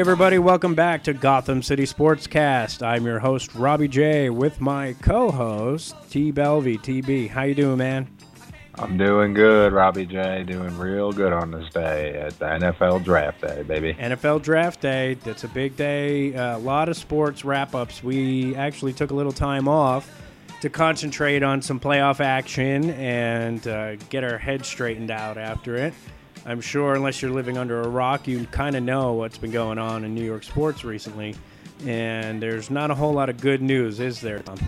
Hey everybody, welcome back to Gotham City Sportscast. I'm your host Robbie J with my co-host T Belvy. TB, how you doing, man? I'm doing good, Robbie J. Doing real good on this day at the NFL Draft Day, baby. NFL Draft Day. That's a big day. A lot of sports wrap-ups. We actually took a little time off to concentrate on some playoff action and uh, get our heads straightened out after it. I'm sure, unless you're living under a rock, you kind of know what's been going on in New York sports recently. And there's not a whole lot of good news, is there, Tom?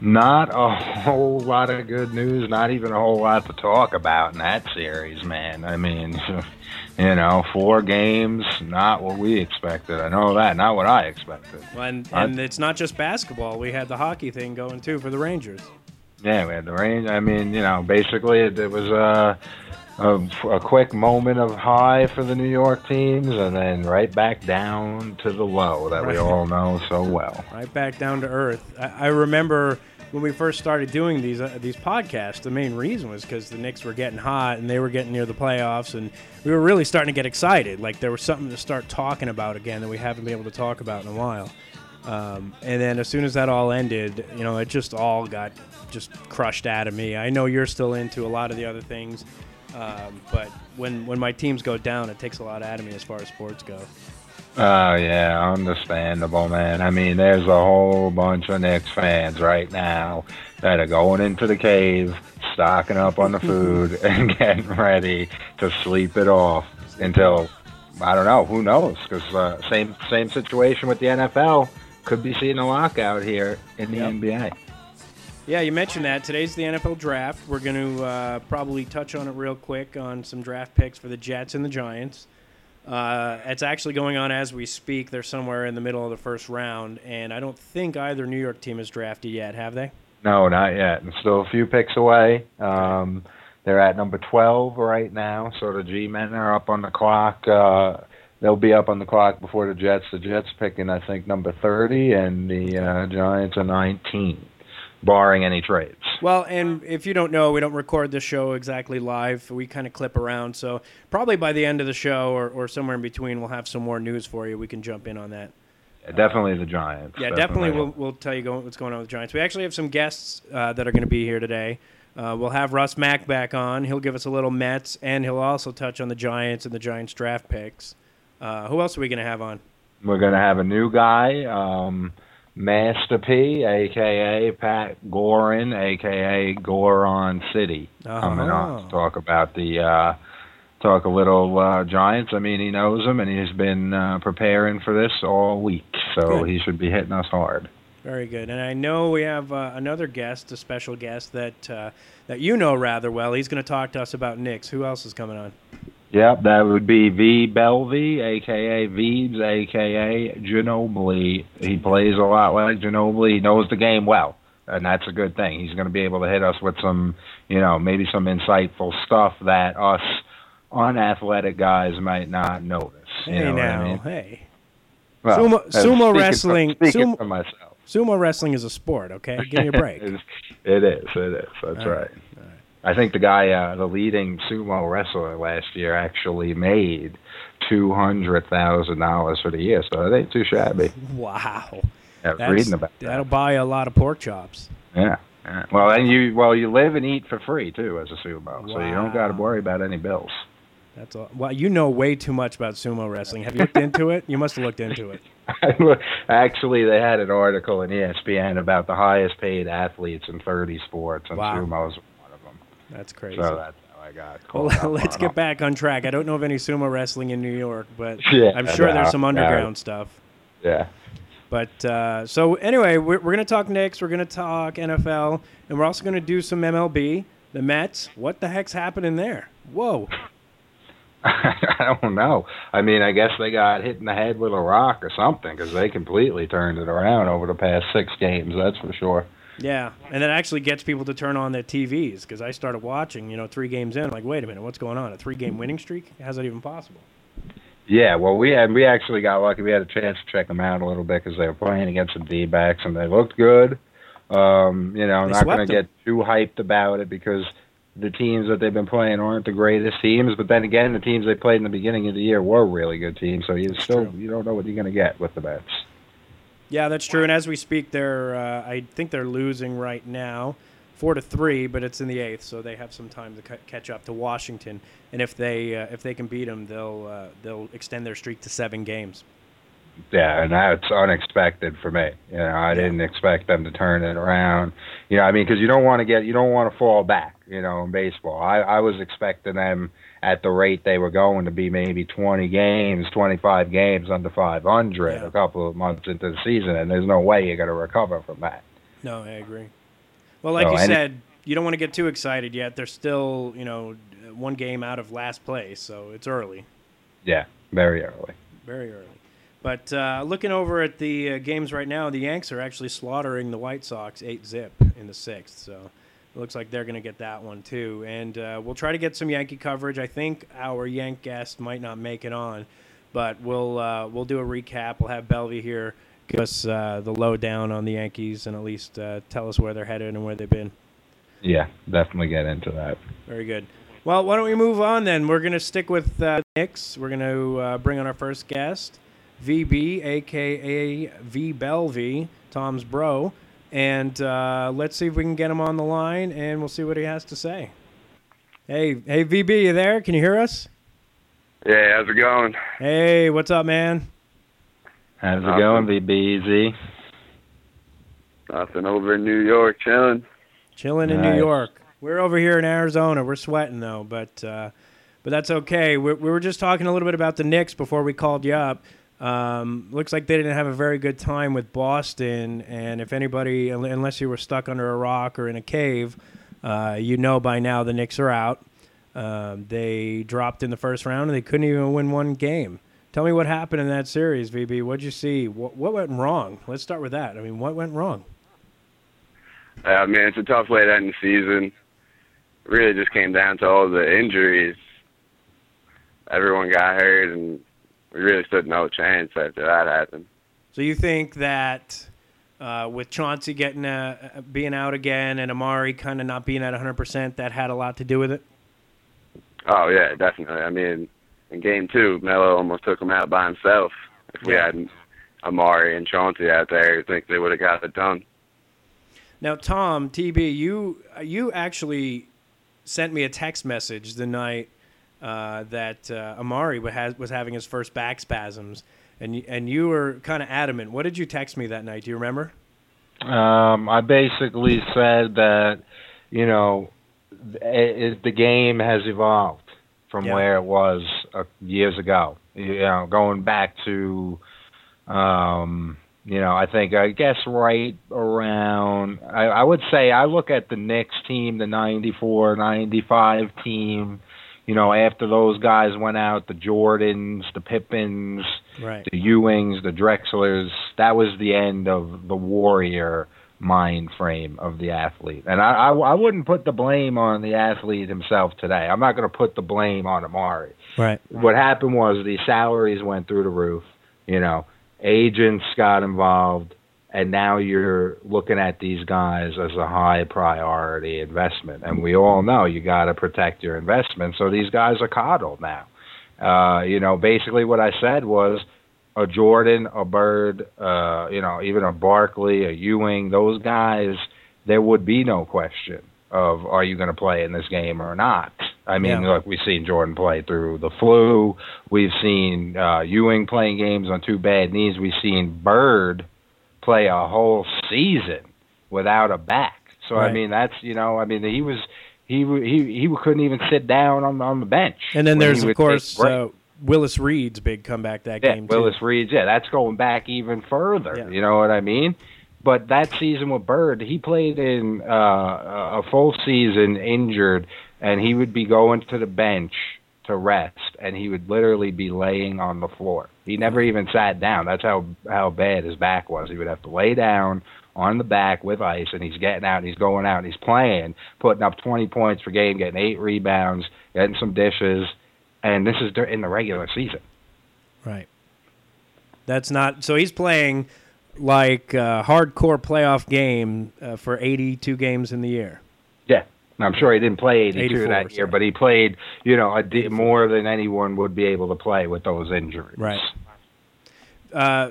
Not a whole lot of good news, not even a whole lot to talk about in that series, man. I mean, you know, four games, not what we expected. I know that, not what I expected. Well, and, and it's not just basketball. We had the hockey thing going too for the Rangers. Yeah, we had the Rangers. I mean, you know, basically it, it was uh, a, a quick moment of high for the New York teams, and then right back down to the low that we all know so well. Right back down to earth. I, I remember when we first started doing these uh, these podcasts. The main reason was because the Knicks were getting hot and they were getting near the playoffs, and we were really starting to get excited. Like there was something to start talking about again that we haven't been able to talk about in a while. Um, and then as soon as that all ended, you know, it just all got just crushed out of me. I know you're still into a lot of the other things. Um, but when when my teams go down, it takes a lot out of me as far as sports go. Oh yeah, understandable, man. I mean, there's a whole bunch of Knicks fans right now that are going into the cave, stocking up on the food, and getting ready to sleep it off until I don't know. Who knows? Because uh, same same situation with the NFL. Could be seeing a lockout here in the yep. NBA. Yeah, you mentioned that. Today's the NFL draft. We're going to uh, probably touch on it real quick on some draft picks for the Jets and the Giants. Uh, it's actually going on as we speak. They're somewhere in the middle of the first round, and I don't think either New York team has drafted yet, have they? No, not yet. And still a few picks away. Um, they're at number 12 right now, so the G-men are up on the clock. Uh, they'll be up on the clock before the Jets. The Jets picking, I think, number 30, and the uh, Giants are 19 barring any trades. Well, and if you don't know, we don't record the show exactly live. We kind of clip around. So probably by the end of the show or, or somewhere in between, we'll have some more news for you. We can jump in on that. Yeah, definitely the Giants. Yeah, definitely, definitely we'll, we'll tell you what's going on with the Giants. We actually have some guests uh, that are going to be here today. Uh, we'll have Russ Mack back on. He'll give us a little Mets, and he'll also touch on the Giants and the Giants draft picks. Uh, who else are we going to have on? We're going to have a new guy. Um, Master P, aka Pat Gorin, aka Goron City, uh-huh. coming on to talk about the uh, talk a little uh, Giants. I mean, he knows them, and he's been uh, preparing for this all week, so good. he should be hitting us hard. Very good, and I know we have uh, another guest, a special guest that uh, that you know rather well. He's going to talk to us about Knicks. Who else is coming on? Yep, that would be V Belvy, aka Veebs, aka Ginobili. He plays a lot like Ginobili. He knows the game well, and that's a good thing. He's going to be able to hit us with some, you know, maybe some insightful stuff that us unathletic guys might not notice. You hey know now, I mean? hey. Well, sumo, uh, sumo wrestling. For, sumo, for myself. Sumo wrestling is a sport. Okay, give me a break. it is. It is. That's All right. right. I think the guy, uh, the leading sumo wrestler last year, actually made two hundred thousand dollars for the year. So it ain't too shabby. Wow. Yeah, reading about that. That'll buy a lot of pork chops. Yeah. yeah. Well, and you well you live and eat for free too as a sumo, wow. so you don't got to worry about any bills. That's all. Well, you know way too much about sumo wrestling. Have you looked into it? You must have looked into it. Actually, they had an article in ESPN about the highest paid athletes in 30 sports, and wow. sumo's that's crazy. So that's how I got. Well, let's get back on track. I don't know of any sumo wrestling in New York, but yeah, I'm sure there's some underground yeah. stuff. Yeah. But uh, so anyway, we're, we're going to talk Knicks. We're going to talk NFL, and we're also going to do some MLB. The Mets. What the heck's happening there? Whoa. I don't know. I mean, I guess they got hit in the head with a rock or something because they completely turned it around over the past six games. That's for sure. Yeah, and that actually gets people to turn on their TVs because I started watching, you know, three games in. I'm like, wait a minute, what's going on? A three-game winning streak? How's that even possible? Yeah, well, we had we actually got lucky. We had a chance to check them out a little bit because they were playing against the D-backs and they looked good. Um, you know, I'm not going to get too hyped about it because the teams that they've been playing aren't the greatest teams, but then again, the teams they played in the beginning of the year were really good teams. So you still you don't know what you're going to get with the Mets. Yeah, that's true. And as we speak, they're uh, I think they're losing right now, four to three, but it's in the eighth, so they have some time to ca- catch up to Washington. And if they uh, if they can beat them, they'll uh, they'll extend their streak to seven games. Yeah, and that's unexpected for me. You know, I didn't expect them to turn it around. You know, I mean, because you don't want to get, you don't want to fall back. You know, in baseball, I, I was expecting them at the rate they were going to be maybe 20 games, 25 games under 500 Yeah. a couple of months into the season, and there's no way you're going to recover from that. No, I agree. Well, like So, you said, you don't want to get too excited yet. They're still, you know, one game out of last place, so it's early, Yeah, very early. very early. But uh, looking over at the uh, games right now, the Yanks are actually slaughtering the White Sox eight zip in the sixth. So it looks like they're going to get that one too. And uh, we'll try to get some Yankee coverage. I think our Yank guest might not make it on, but we'll uh, we'll do a recap. We'll have Belvy here give us uh, the lowdown on the Yankees and at least uh, tell us where they're headed and where they've been. Yeah, definitely get into that. Very good. Well, why don't we move on then? We're going to stick with uh, Knicks. We're going to uh, bring on our first guest, VB, aka V Belvy, Tom's bro, and uh, let's see if we can get him on the line, and we'll see what he has to say. Hey, hey, VB, you there? Can you hear us? Yeah, how's it going? Hey, what's up, man? How's it Awesome. going, BBZ? Nothing over in New York, chilling. Chilling in New York. We're over here in Arizona. We're sweating though, but uh, but that's okay. We, we were just talking a little bit about the Knicks before we called you up. Um, looks like they didn't have a very good time with Boston, and if anybody, unless you were stuck under a rock or in a cave, uh, you know by now the Knicks are out. Um, they dropped in the first round, and they couldn't even win one game. Tell me what happened in that series, VB. What'd you see? What, what went wrong? Let's start with that. I mean, what went wrong? Yeah, man, it's a tough way to end the season. Really just came down to all the injuries. Everyone got hurt, and we really stood no chance after that happened. So you think that uh, with Chauncey getting uh, being out again and Amare kind of not being at 100%, that had a lot to do with it? Oh yeah, definitely. I mean, in game two, Melo almost took him out by himself. If we Yeah. had Amare and Chauncey out there, I think they would have got it done. Now, Tom, TB, you you actually sent me a text message the night uh, that uh, Amare wa- was having his first back spasms, and you, and you were kind of adamant. What did you text me that night? Do you remember? Um, I basically said that, you know, it, it, the game has evolved from Yeah. where it was uh, years ago. You know, going back to, um, you know, I think I guess right around. I, I would say I look at the Knicks team, the '94, '95 team. You know, after those guys went out, the Jordans, the Pippens, Right. the Ewings, the Drexlers. That was the end of the warrior mind frame of the athlete. And I, I, I wouldn't put the blame on the athlete himself today. I'm not going to put the blame on Amare. Right. What happened was the salaries went through the roof. You know, agents got involved, and now you're looking at these guys as a high priority investment. And we all know you got to protect your investment. So these guys are coddled now. Uh, you know, basically what I said was a Jordan, a Bird, uh, you know, even a Barkley, a Ewing, those guys, there would be no question of are you going to play in this game or not. I mean, Yeah. look, we've seen Jordan play through the flu. We've seen uh, Ewing playing games on two bad knees. We've seen Bird play a whole season without a back. So Right. I mean, that's you know, I mean, he was he he he couldn't even sit down on on the bench. And then there's of course uh, Willis Reed's big comeback that Yeah, game Willis too. Reed. Yeah, that's going back even further. Yeah. You know what I mean? But that season with Bird, he played in uh, a full season injured, and he would be going to the bench to rest, and he would literally be laying on the floor. He never even sat down. That's how how bad his back was. He would have to lay down on the back with ice, and he's getting out, and he's going out, and he's playing, putting up 20 points per game, getting eight rebounds, getting some dishes, and this is in the regular season. Right. That's not so he's playing like uh, hardcore playoff game uh, for 82 games in the year. Yeah, I'm sure he didn't play 82 that year, sorry. but he played, you know, a d- more than anyone would be able to play with those injuries. Right. Uh,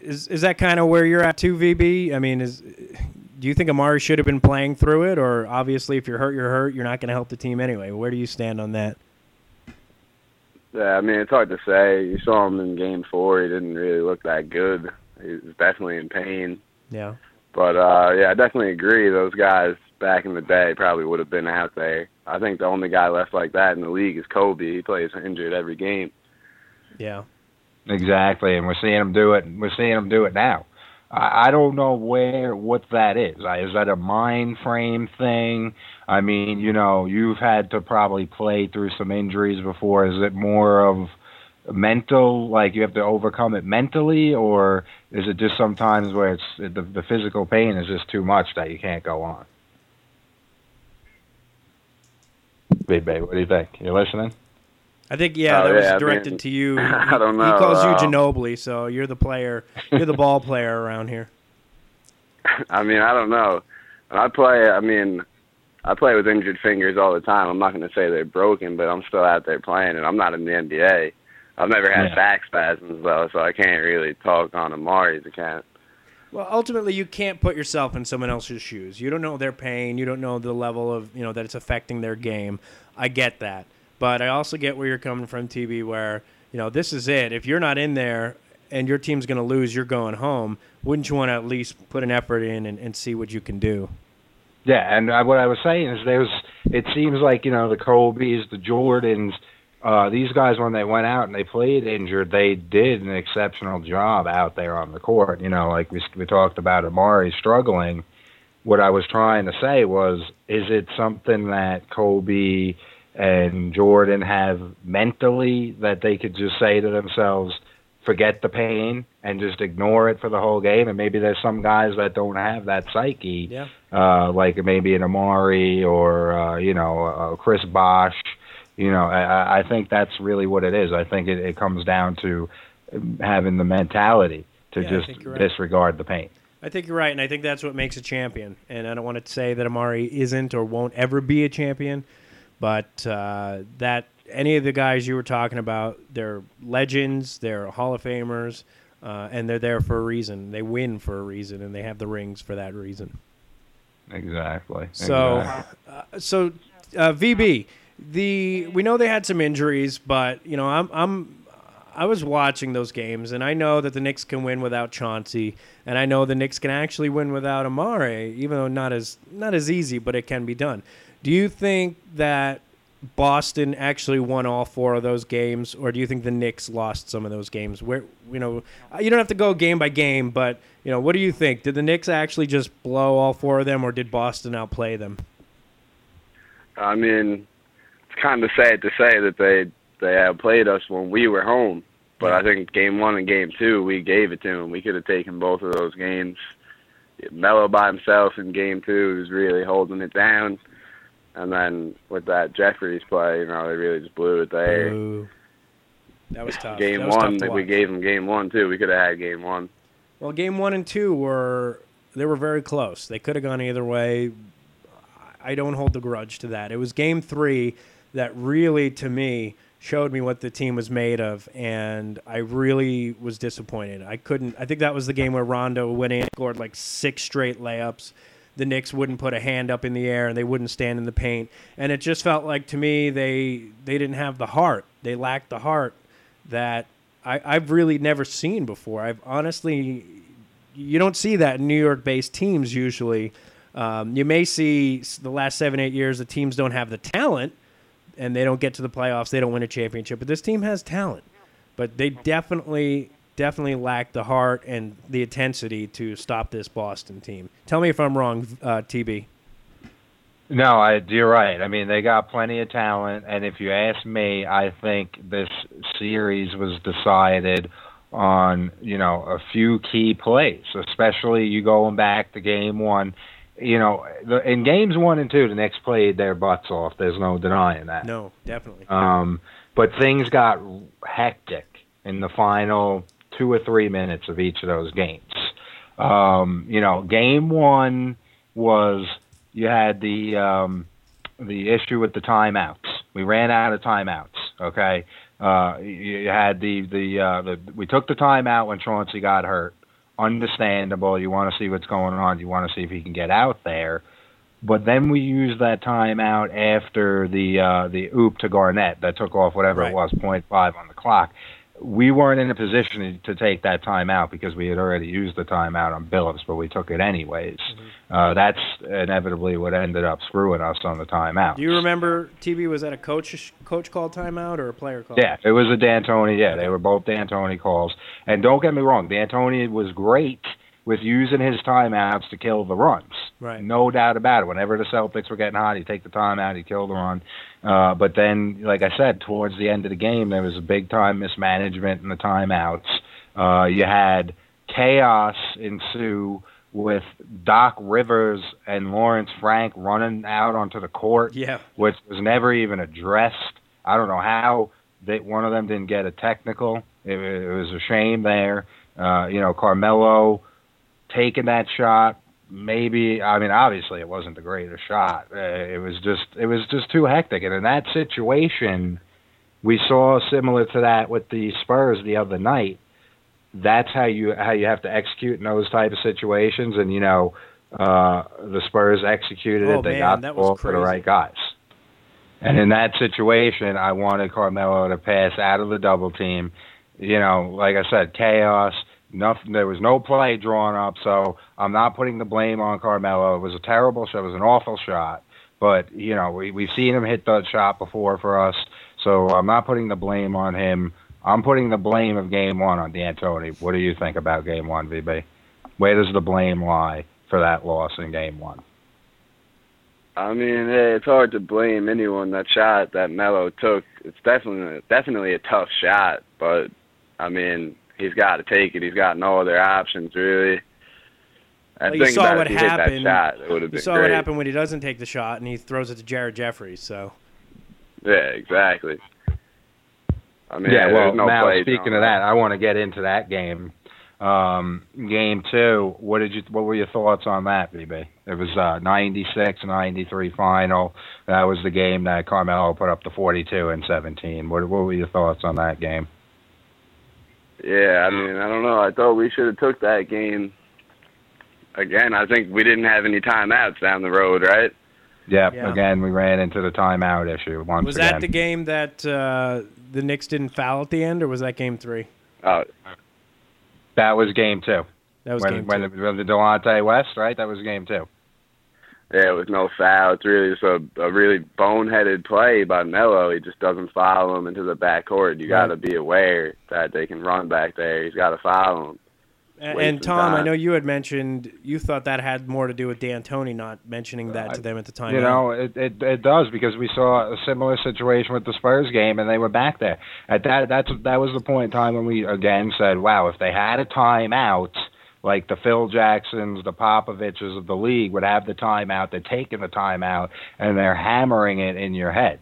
is is that kind of where you're at too, VB? I mean, is do you think Amare should have been playing through it, or obviously if you're hurt, you're hurt. You're not going to help the team anyway. Where do you stand on that? Yeah, I mean it's hard to say. You saw him in Game Four; he didn't really look that good. He was definitely in pain. Yeah. But uh, yeah, I definitely agree. Those guys back in the day probably would have been out there. I think the only guy left like that in the league is Kobe. He plays injured every game. Yeah. Exactly, and we're seeing him do it. We're seeing him do it now. I, I don't know where what that is. Is that a mind frame thing? I mean, you know, you've had to probably play through some injuries before. Is it more of mental, like you have to overcome it mentally, or is it just sometimes where it's the, the physical pain is just too much that you can't go on? Big Bay, what do you think? You listening? I think yeah, Oh, that was yeah, I directed mean, to you. I don't know. He know, calls you uh, Ginobili, so you're the player. You're the ball player around here. I mean, I don't know. When I play, I mean, I play with injured fingers all the time. I'm not going to say they're broken, but I'm still out there playing, and I'm not in the NBA. I've never had Yeah. back spasms though, so I can't really talk on Amare's account. Well, ultimately, you can't put yourself in someone else's shoes. You don't know their pain. You don't know the level of you know that it's affecting their game. I get that, but I also get where you're coming from, TB. Where you know this is it. If you're not in there and your team's going to lose, you're going home. Wouldn't you want to at least put an effort in and, and see what you can do? Yeah, and I, what I was saying is there's. It seems like you know the Kobe's, the Jordans, uh, these guys when they went out and they played injured, they did an exceptional job out there on the court. You know, like we we talked about Amare struggling. What I was trying to say was, is it something that Kobe and Jordan have mentally that they could just say to themselves, forget the pain and just ignore it for the whole game? And maybe there's some guys that don't have that psyche Yeah. uh, like maybe an Amare or uh, you know uh, Chris Bosh. You know, I, I think that's really what it is. I think it, it comes down to having the mentality to Yeah, just right. disregard the pain. I think you're right, and I think that's what makes a champion. And I don't want to say that Amare isn't or won't ever be a champion, but uh, that any of the guys you were talking about, they're legends, they're Hall of Famers, uh, and they're there for a reason. They win for a reason, and they have the rings for that reason. Exactly. So, Exactly. uh, so uh, VB, the we know they had some injuries, but you know I'm I'm I was watching those games, and I know that the Knicks can win without Chauncey, and I know the Knicks can actually win without Amare, even though not as not as easy, but it can be done. Do you think that Boston actually won all four of those games, or do you think the Knicks lost some of those games? Where you know uh, you don't have to go game by game, but you know what do you think? Did the Knicks actually just blow all four of them, or did Boston outplay them? I mean, it's kind of sad to say that they they outplayed us when we were home, but I think game one and game two we gave it to them. We could have taken both of those games. Melo by himself in game two was really holding it down, and then with that Jeffries play, you know, they really just blew it there. Boo. That was tough. Game was one, tough to we gave them game one too. We could have had game one. Well, game one and two were they were very close. They could have gone either way. I don't hold the grudge to that. It was game three that really, to me, showed me what the team was made of, and I really was disappointed. I couldn't. I think that was the game where Rondo went in, scored like six straight layups. The Knicks wouldn't put a hand up in the air, and they wouldn't stand in the paint, and it just felt like to me they they didn't have the heart. They lacked the heart that I, I've really never seen before. I've honestly, you don't see that in New York-based teams usually. Um, you may see the last seven, eight years the teams don't have the talent, and they don't get to the playoffs. They don't win a championship, but this team has talent. But they definitely, definitely lack the heart and the intensity to stop this Boston team. Tell me if I'm wrong, uh, TB. No, I, you're right. I mean, they got plenty of talent, and if you ask me, I think this series was decided on you know a few key plays, especially you going back to game one. You know, the, in games one and two, the Knicks played their butts off. There's no denying that. No, definitely. Um, but things got hectic in the final two or three minutes of each of those games. Um, you know, game one was you had the um, the issue with the timeouts. We ran out of timeouts. Okay, uh, you had the the, uh, the we took the timeout when Chauncey got hurt. Understandable. You want to see what's going on. You want to see if he can get out there. But then we used that timeout after the uh, the oop to Garnett that took off whatever Right. it was, point five on the clock. We weren't in a position to take that timeout because we had already used the timeout on Billups, but we took it anyways. Uh, that's inevitably what ended up screwing us on the timeout. Do you remember TB? Was that a coach coach called timeout or a player called? Yeah, it was a D'Antoni. Yeah, they were both D'Antoni calls. And don't get me wrong, D'Antoni was great with using his timeouts to kill the runs. Right. No doubt about it. Whenever the Celtics were getting hot, he'd take the timeout, he'd kill the run. Uh, but then, like I said, towards the end of the game, there was a big time mismanagement in the timeouts. Uh, you had chaos ensue with Doc Rivers and Lawrence Frank running out onto the court Yeah. which was never even addressed. I don't know how that one of them didn't get a technical. It, it was a shame there. Uh, you know, Carmelo taking that shot. Maybe I mean, obviously, it wasn't the greatest shot. Uh, it was just it was just too hectic. And in that situation, we saw similar to that with the Spurs the other night. That's how you how you have to execute in those type of situations. And you know, uh, the Spurs executed Oh, it. They man, got the ball to the right guys. And in that situation, I wanted Carmelo to pass out of the double team. You know, like I said, chaos. Nothing. There was no play drawn up, so I'm not putting the blame on Carmelo. It was a terrible shot. It was an awful shot. But you know, we we've seen him hit that shot before for us, so I'm not putting the blame on him. I'm putting the blame of Game One on D'Antoni. What do you think about Game One, VB? Where does the blame lie for that loss in Game One? I mean, eh, it's hard to blame anyone that shot that Melo took. It's definitely definitely a tough shot, but I mean, he's got to take it. He's got no other options really. I Well, you saw what if he hit happened. that shot, it would You saw great. what happened when he doesn't take the shot and he throws it to Jared Jeffries. So Yeah, exactly. I mean, yeah, well, there's no now speaking of that, I want to get into that game. Um, game two, what did you? What were your thoughts on that, BB? It was uh, 96-93 final. That was the game that Carmelo put up the 42 and 17. What, what were your thoughts on that game? Yeah, I mean, I don't know. I thought we should have took that game. Again, I think we didn't have any timeouts down the road, right? Yep. Yeah. Again, we ran into the timeout issue once was again. that the game that uh, the Knicks didn't foul at the end, or was that game three? Oh, That was game two. That was when game when two. the, when the Delonte West, right? That was game two. Yeah, with no foul. It's really just a, a really boneheaded play by Melo. He just doesn't follow him into the backcourt. You got to be aware that they can run back there. He's got to follow him. And, and of Tom, I know you had mentioned you thought that had more to do with D'Antoni not mentioning that to them at the time. You know, it, it it does because we saw a similar situation with the Spurs game, and they were back there. At that that's that was the point in time when we again said, "Wow, if they had a timeout." Like the Phil Jacksons, the Popoviches of the league would have the timeout. They're taking the timeout and they're hammering it in your head.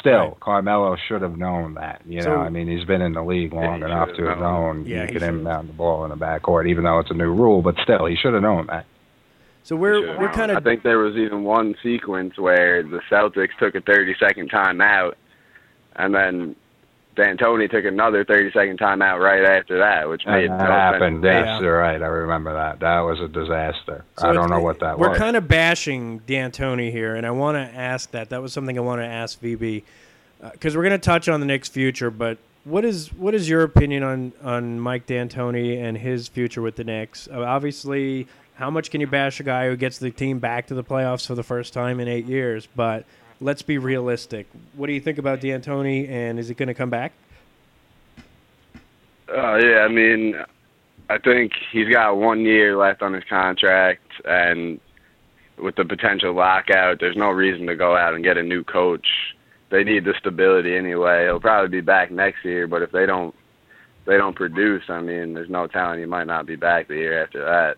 Still, Right. Carmelo should have known that. You So- know, I mean, he's been in the league long he enough to have have known. known Yeah, you he can should. inbound the ball in the backcourt, even though it's a new rule. But still, he should have known that. so we're Sure. we're kind of. I think there was even one sequence where the Celtics took a 30 second timeout, and then D'Antoni took another 30 second timeout right after that, which made And no that happened. sense. Yes, you're right. I remember that. That was a disaster. So I don't know what that was. we're kind of bashing D'Antoni here, and I want to ask that. That was something I want to ask VB because we're going to touch on the Knicks' future. But what is what is your opinion on on Mike D'Antoni and his future with the Knicks? Uh, obviously, how much can you bash a guy who gets the team back to the playoffs for the first time in eight years? But let's be realistic. What do you think about D'Antoni, and is he going to come back? Uh, yeah, I mean, I think he's got one year left on his contract, and with the potential lockout, there's no reason to go out and get a new coach. They need the stability anyway. He'll probably be back next year, but if they don't, they don't produce. I mean, there's no telling he might not be back the year after that.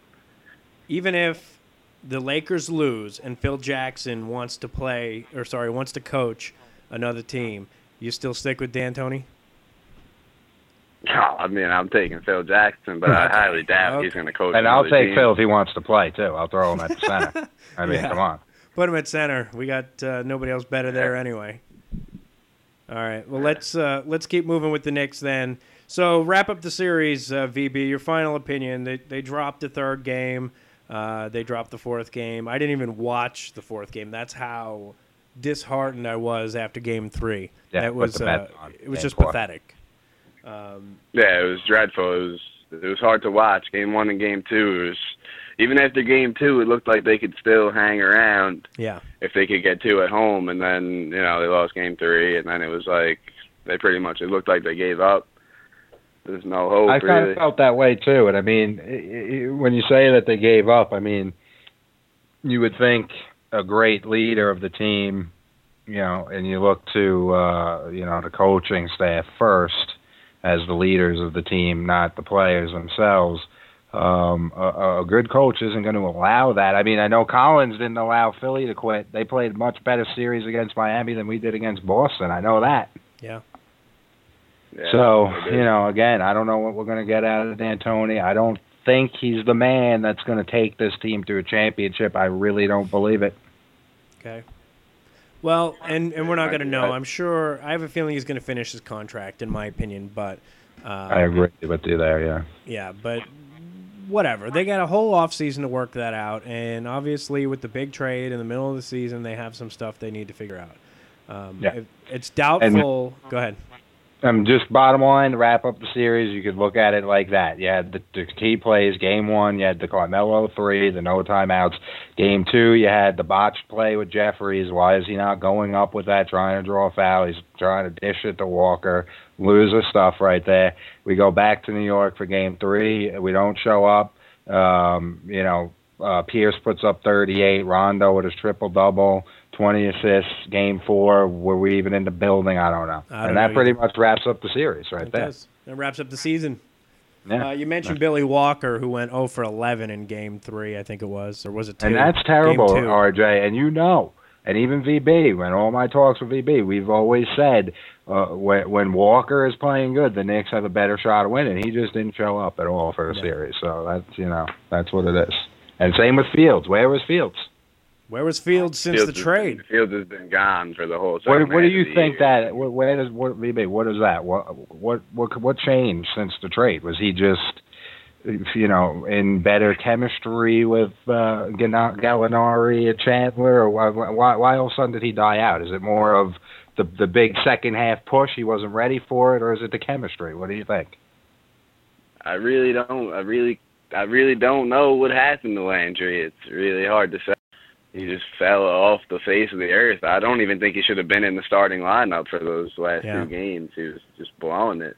even if the Lakers lose and Phil Jackson wants to play or sorry wants to coach another team, you still stick with D'Antoni? I mean, I'm taking Phil Jackson, but I highly doubt Okay. he's going to coach. and I'll take team. Phil if he wants to play too. I'll throw him at the center. I mean, Yeah. come on. Put him at center. We got uh, nobody else better there anyway. All right. Well, let's uh, let's keep moving with the Knicks then. So wrap up the series, uh, VB. Your final opinion? They they dropped the third game. Uh, they dropped the fourth game. I didn't even watch the fourth game. That's how disheartened I was after Game Three. Yeah, that was uh, it was just four. pathetic. Um, Yeah, it was dreadful. It was it was hard to watch. Game one and game two. It was even after game two, it looked like they could still hang around yeah. if they could get two at home. And then you know they lost game three, and then it was like they pretty much it looked like they gave up. There's no hope. I kind really. of felt that way too. And I mean, i- i- when you say that they gave up, I mean, you would think a great leader of the team, you know, and you look to, uh, you know, the coaching staff first as the leaders of the team, not the players themselves. Um, a, a good coach isn't going to allow that. I mean, I know Collins didn't allow Philly to quit. They played much better series against Miami than we did against Boston. I know that. Yeah. Yeah, So, you know, again, I don't know what we're going to get out of D'Antoni. I don't think he's the man that's going to take this team to a championship. I really don't believe it. Okay. Well, and, and we're not going to know. I'm sure. I have a feeling he's going to finish his contract, in my opinion. But uh, I agree with you there, yeah. Yeah, but whatever. They got a whole off season to work that out, and obviously with the big trade in the middle of the season, they have some stuff they need to figure out. Um, Yeah. if- It's doubtful. go ahead. Um, just bottom line, to wrap up the series, you could look at it like that. You had the, the key plays. Game one, you had the Carmelo three, the no timeouts. Game two, you had the botched play with Jeffries. Why is he not going up with that, trying to draw a foul? He's trying to dish it to Walker. Lose Loser stuff right there. We go back to New York for game three. We don't show up. Um, you know, uh, Pierce puts up 38. Rondo with his triple double. 20 assists, game four. Were we even in the building? I don't know. I don't and that know pretty either. much wraps up the series right It there. does. That wraps up the season. Yeah. Uh, you mentioned Billy Walker, who went 0 for 11 in Game Three, I think it was, or was it two? and that's terrible, RJ. And you know, and even VB, when all my talks with VB, we've always said uh, when, when Walker is playing good, the Knicks have a better shot of winning. He just didn't show up at all for the Yeah. series. So that's, you know, that's what it is. And same with Fields. Where was Fields? Where was Fields since Fields the has- trade? Fields has been gone for the whole. What, second what do you think year. that? What, where does what VB? What is that? What what what what changed since the trade? Was he just you know in better chemistry with uh, Gallinari and Chandler, or why, why why all of a sudden did he die out? Is it more of the the big second half push? He wasn't ready for it, or is it the chemistry? What do you think? I really don't. I really, I really don't know what happened to Landry. It's really hard to say. He just fell off the face of the earth. I don't even think he should have been in the starting lineup for those last Yeah. two games. He was just blowing it.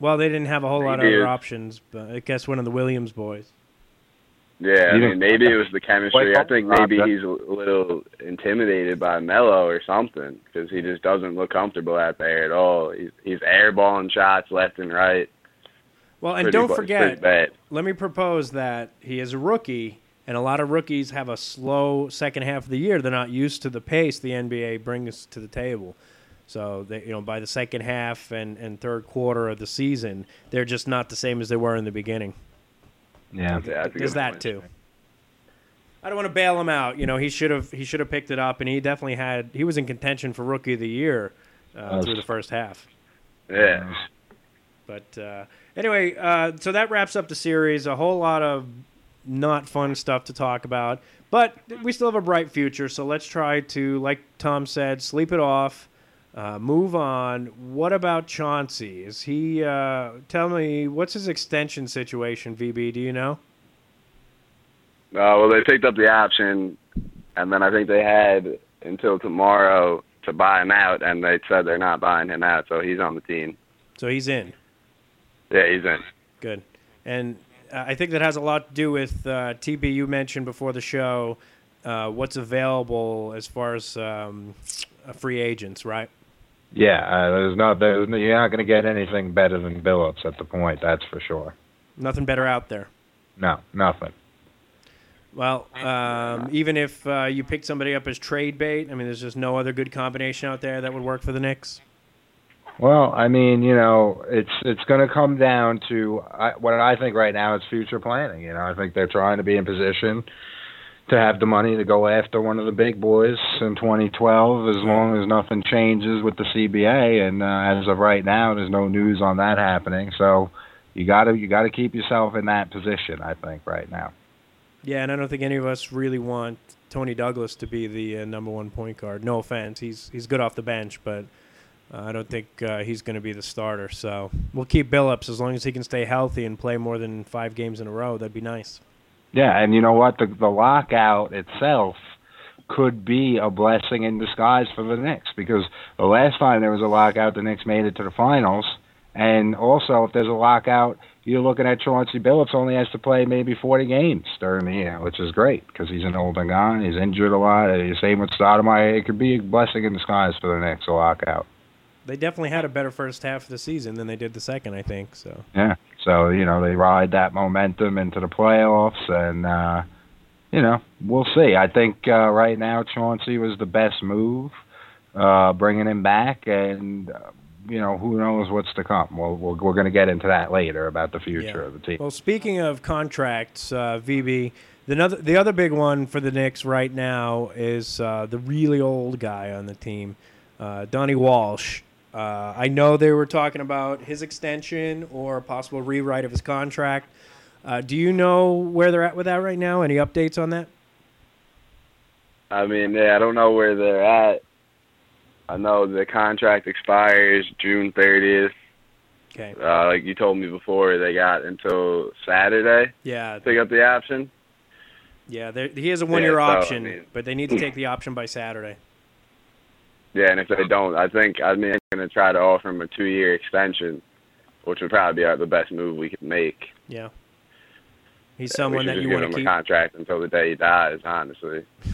Well, they didn't have a whole lot of other options, but I guess one of the Williams boys. Yeah, I mean, maybe it was the chemistry. I think maybe he's a little intimidated by Melo or something because he just doesn't look comfortable out there at all. He's, he's airballing shots left and right. Well, and Pretty don't forget, let me propose that he is a rookie, and a lot of rookies have a slow second half of the year. They're not used to the pace the NBA brings to the table. So they, you know, by the second half and, and third quarter of the season, they're just not the same as they were in the beginning. Yeah, Yeah, that's There's that point. too. I don't want to bail him out. You know, he should have he should have picked it up, and he definitely had. He was in contention for rookie of the year uh, Yes. through the first half. Yeah. But uh, anyway, uh, so that wraps up the series. A whole lot of not fun stuff to talk about, but we still have a bright future. So let's try to, like Tom said, sleep it off, uh, move on. What about Chauncey? Is he? Uh, tell me, what's his extension situation? VB, do you know? Uh, well, they picked up the option, and then I think they had until tomorrow to buy him out, and they said they're not buying him out, so he's on the team. So he's in. Yeah, he's in. Good. And uh, I think that has a lot to do with uh, TB. You mentioned before the show uh, what's available as far as um, uh, free agents, right? yeah. Uh, there's not there's no, you're not going to get anything better than Billups at the point. That's for sure. Nothing better out there. No, nothing. Well, um, even if uh, you pick somebody up as trade bait, I mean, there's just no other good combination out there that would work for the Knicks. Well, I mean, you know, it's it's going to come down to I, what I think right now is future planning. You know, I think they're trying to be in position to have the money to go after one of the big boys in 2012 as long as nothing changes with the CBA and uh, as of right now there's no news on that happening so you got to you got to keep yourself in that position I think right now Yeah, and I don't think any of us really want Toney Douglas to be the uh, number one point guard. No offense, he's he's good off the bench, but uh, I don't think uh, he's going to be the starter. So we'll keep Billups as long as he can stay healthy and play more than five games in a row. That'd be nice. Yeah, and you know what? The the lockout itself could be a blessing in disguise for the Knicks because the last time there was a lockout, the Knicks made it to the finals. And also, if there's a lockout, you're looking at Chauncey Billups only has to play maybe 40 games during the year, which is great because he's an older guy. He's injured a lot. Same with Stoudemire. It could be a blessing in disguise for the Knicks, a lockout. They definitely had a better first half of the season than they did the second, I think. So Yeah. So, you know, they ride that momentum into the playoffs, and, uh, you know, we'll see. I think uh, right now Chauncey was the best move, uh, bringing him back, and, uh, you know, who knows what's to come. We'll, we'll, we're going to get into that later about the future Yeah. of the team. Well, speaking of contracts, uh, VB, the other the other big one for the Knicks right now is uh, the really old guy on the team, uh, Donnie Walsh. Uh, I know they were talking about his extension or a possible rewrite of his contract. Uh, do you know where they're at with that right now? Any updates on that? I mean, yeah, I don't know where they're at. I know the contract expires June 30th. Okay. Uh, like you told me before, they got until Saturday Yeah, to pick up the option. yeah. He has a one-year so, I option, mean- but they need to take the option by Saturday. Yeah, and if they don't, I think I mean I'm gonna try to offer him a two-year extension, which would probably be uh, the best move we could make. Yeah. He's we someone should that just you give want him to a contract until the day he dies. Honestly,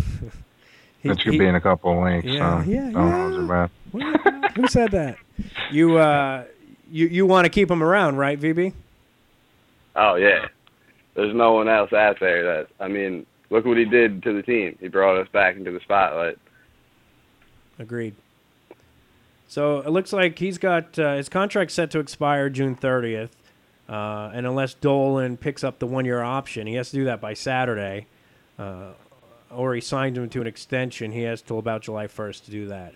He- That should he- be in a couple of weeks. Yeah, so yeah, yeah. your. What? Who said that? You uh, you you want to keep him around, right, VB? oh yeah, there's no one else out there that I mean. Look what he did to the team. He brought us back into the spotlight. Agreed. So it looks like he's got uh, his contract set to expire June 30th, uh, and unless Dolan picks up the one-year option, he has to do that by Saturday, uh, or he signs him to an extension. He has till about July 1st to do that.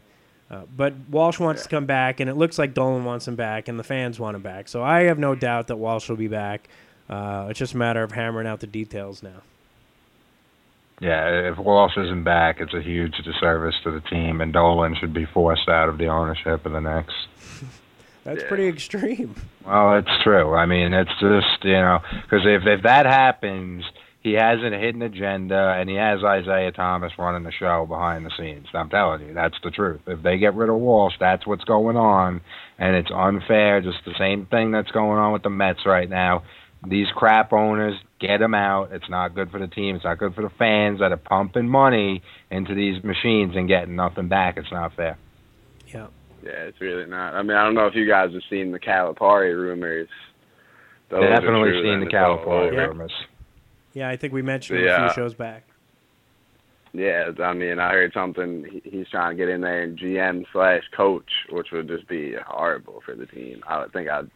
Uh, but Walsh wants to come back, and it looks like Dolan wants him back, and the fans want him back. So I have no doubt that Walsh will be back. Uh, it's just a matter of hammering out the details now. Yeah, if Walsh isn't back, it's a huge disservice to the team, and Dolan should be forced out of the ownership of the Knicks. That's Yeah. pretty extreme. Well, it's true. I mean, it's just you know, because if if that happens, he has a hidden agenda, and he has Isiah Thomas running the show behind the scenes. I'm telling you, that's the truth. If they get rid of Walsh, that's what's going on, and it's unfair. Just the same thing that's going on with the Mets right now. These crap owners get them out. It's not good for the team. It's not good for the fans that are pumping money into these machines and getting nothing back. It's not fair. Yeah. Yeah, it's really not. I mean, I don't know if you guys have seen the Calipari rumors. Those Definitely true, seen the Calipari. Yeah. rumors. Yeah, I think we mentioned it a few shows back. Yeah, I mean, I heard something. He's trying to get in there and GM slash coach, which would just be horrible for the team. I would think I'd,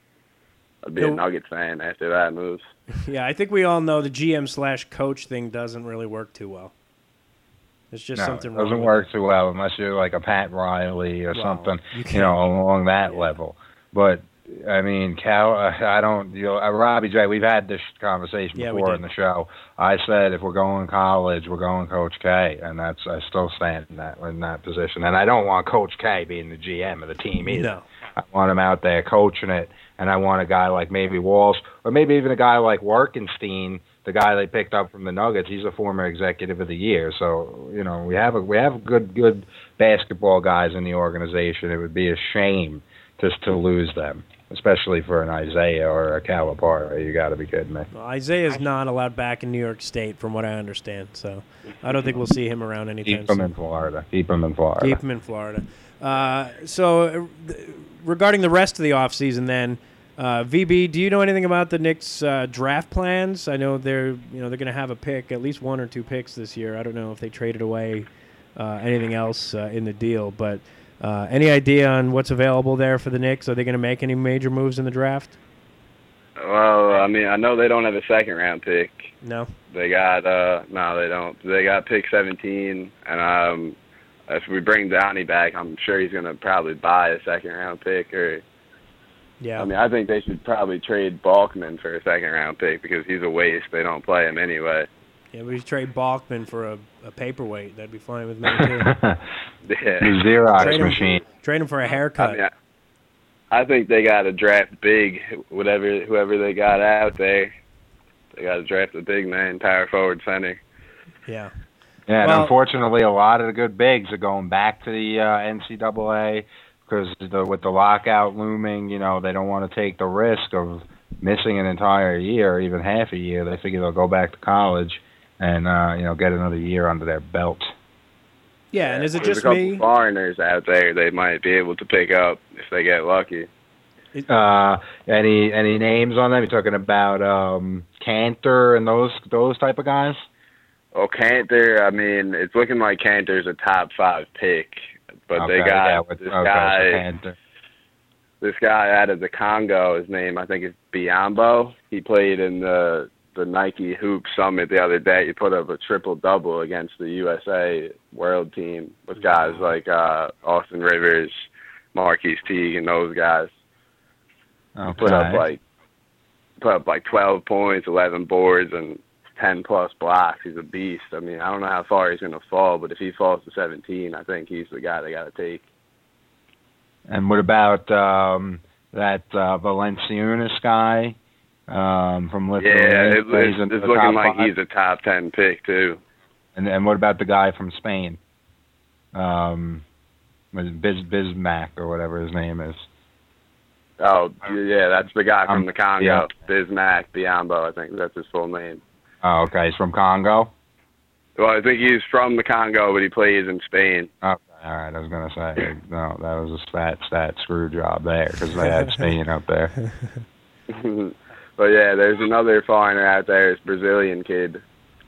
I'd be No. a Nuggets fan after that move. Yeah, I think we all know the GM slash coach thing doesn't really work too well. It's just no, something it doesn't with work too well unless you're like a Pat Riley or Well, something, you you, know, along that yeah. level. But I mean, Cal, uh, I don't, you know, uh, Robbie J. We've had this conversation Yeah, before did. in the show. I said if we're going college, we're going Coach K, and that's I still stand in that in that position. And I don't want Coach K being the GM of the team either. No. I want him out there coaching it, and I want a guy like maybe Walsh, or maybe even a guy like Warkentien, the guy they picked up from the Nuggets. He's a former executive of the year, so you know we have a we have good good basketball guys in the organization. It would be a shame just to lose them, especially for an Isiah or a Calipari. You got to be kidding me. Well, Isiah's not allowed back in New York State, from what I understand. So I don't think we'll see him around anytime Keep him soon. in Florida. Keep him in Florida. Keep him in Florida. Uh, so, uh, th- regarding the rest of the offseason, then, uh, VB, do you know anything about the Knicks' uh, draft plans? I know they're you know they're going to have a pick, at least one or two picks this year. I don't know if they traded away uh, anything else uh, in the deal, but uh, any idea on what's available there for the Knicks? Are they going to make any major moves in the draft? Well, I mean, I know they don't have a second round pick. No. They got uh no, they don't. They got pick 17, and um, if we bring Donnie back, I'm sure he's gonna probably buy a second round pick. Or Yeah. I mean, I think they should probably trade Balkman for a second round pick because he's a waste. They don't play him anyway. yeah, we should trade Balkman for a, a paperweight. That'd be fine with me too. the Yeah. Xerox Trade him- machine. trade him for a haircut. mean, I, I think they got to draft big, whatever whoever they got out there. They got to draft a big man, power forward, center. yeah. Yeah, and Well- unfortunately, a lot of the good bigs are going back to the uh, NCAA because the, with the lockout looming, you know, they don't want to take the risk of missing an entire year, or even half a year. They figure they'll go back to college and uh, you know get another year under their belt. Yeah, and is it There's just a couple me? foreigners out there they might be able to pick up if they get lucky. Uh, any any names on them? You're talking about um, Kanter and those those type of guys. Well, Kanter, I mean, it's looking like Kanter's a top five pick, but okay, they got yeah, with, this okay, guy. Kanter. this guy out of the Congo, his name I think is Biyombo. He played in the the Nike Hoop Summit the other day. He put up a triple double against the USA World Team with guys like uh Austin Rivers, Marquis Teague, and those guys. Okay. Put up like put up like twelve points, eleven boards, and ten plus blocks. He's a beast. I mean, I don't know how far he's gonna fall, but if he falls to seventeen, I think he's the guy they got to take. And what about um, that uh, Valanciunas guy um, from Yeah, Lithuania? it, it's, it's looking like five? he's a top ten pick too. And and what about the guy from Spain? Um, was Biz Bismack or whatever his name is. Oh, yeah, that's the guy from Um, the Congo, yeah. Bismack Biyombo. I think that's his full name. Oh, okay, he's from Congo. Well, I think he's from the Congo, but he plays in Spain. Okay, all right. I was gonna say no, that was a stat stat screw job there because they had Spain up there. but yeah, there's another foreigner out there, this Brazilian kid.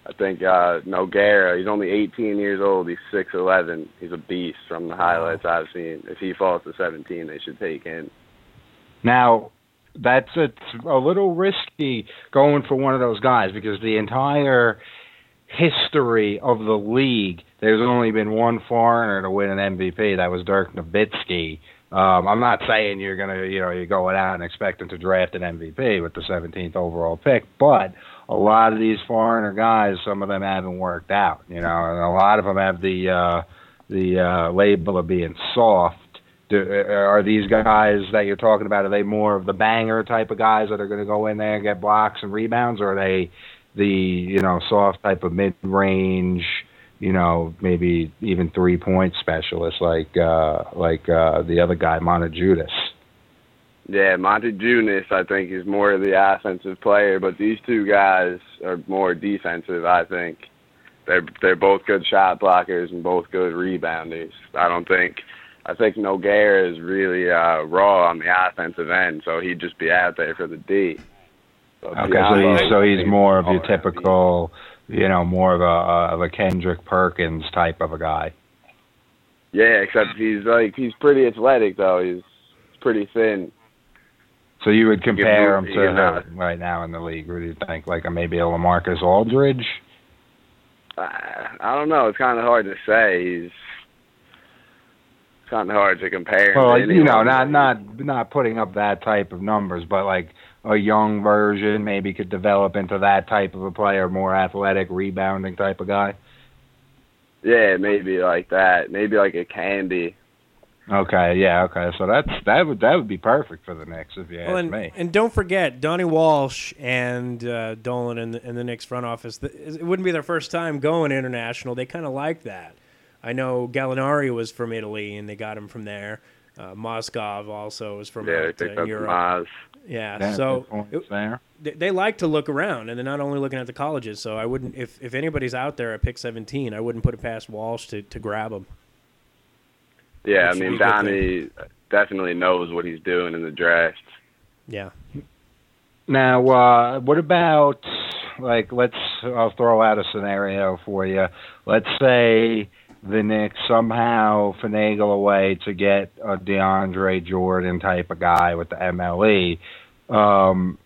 I think uh Nogueira. He's only 18 years old. He's 6'11. He's a beast from the highlights I've seen. If he falls to 17, they should take him. Now, that's it's a little risky going for one of those guys because the entire history of the league, there's only been one foreigner to win an MVP. That was Dirk Nowitzki. Um, I'm not saying you're gonna, you know, you're going out and expecting to draft an MVP with the 17th overall pick, but a lot of these foreigner guys, some of them haven't worked out, you know, and a lot of them have the uh, the uh, label of being soft. Do, uh, are these guys that you're talking about? Are they more of the banger type of guys that are going to go in there and get blocks and rebounds, or are they the you know soft type of mid range, you know maybe even three point specialists like uh, like uh, the other guy Motiejunas? Yeah, Motiejunas, I think, is more of the offensive player, but these two guys are more defensive. I think they're they're both good shot blockers and both good rebounders. I don't think I think Nogueira is really uh, raw on the offensive end, so he'd just be out there for the D. So Okay, so he's so he's more of your typical, you know, more of a uh, of a Kendrick Perkins type of a guy. Yeah, except he's like he's pretty athletic though. He's pretty thin. So you would compare him to who right now in the league. What do you think? Like a, maybe a LaMarcus Aldridge? I, I don't know. It's kind of hard to say. He's kind of hard to compare. Well, to you know, not not not putting up that type of numbers, but like a young version maybe could develop into that type of a player, more athletic, rebounding type of guy. Yeah, maybe like that. Maybe like a Camby. Okay, yeah, okay. So that's that would that would be perfect for the Knicks if you ask and, me. and don't forget Donnie Walsh and uh, Dolan in the, in the Knicks front office. It wouldn't be their first time going international. They kind of like that. I know Gallinari was from Italy, and they got him from there. Uh, Mozgov also was from Yeah, they out, uh, up Europe. Maz. Yeah, Yeah, so good it- there. they, they like to look around, and they're not only looking at the colleges. So I wouldn't, if if anybody's out there at pick 17, I wouldn't put it past Walsh to, to grab him. Yeah, I Which would mean be Donnie definitely knows what he's doing in the draft. Yeah. Now, uh, what about like let's I'll throw out a scenario for you. Let's say the Knicks somehow finagle a way to get a DeAndre Jordan type of guy with the MLE. Um,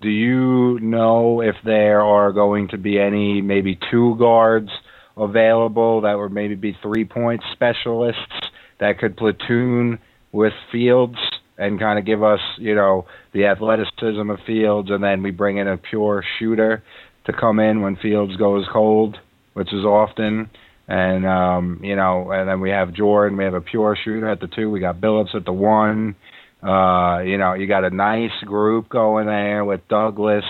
do you know if there are going to be any maybe two guards available that would maybe be three point specialists that could platoon with Fields and kind of give us, you know, the athleticism of Fields, and then we bring in a pure shooter to come in when Fields goes cold, which is often. And um, you know, and then we have Jordan. We have a pure shooter at the two. We got Billups at the one. Uh, you know, you got a nice group going there with Douglas,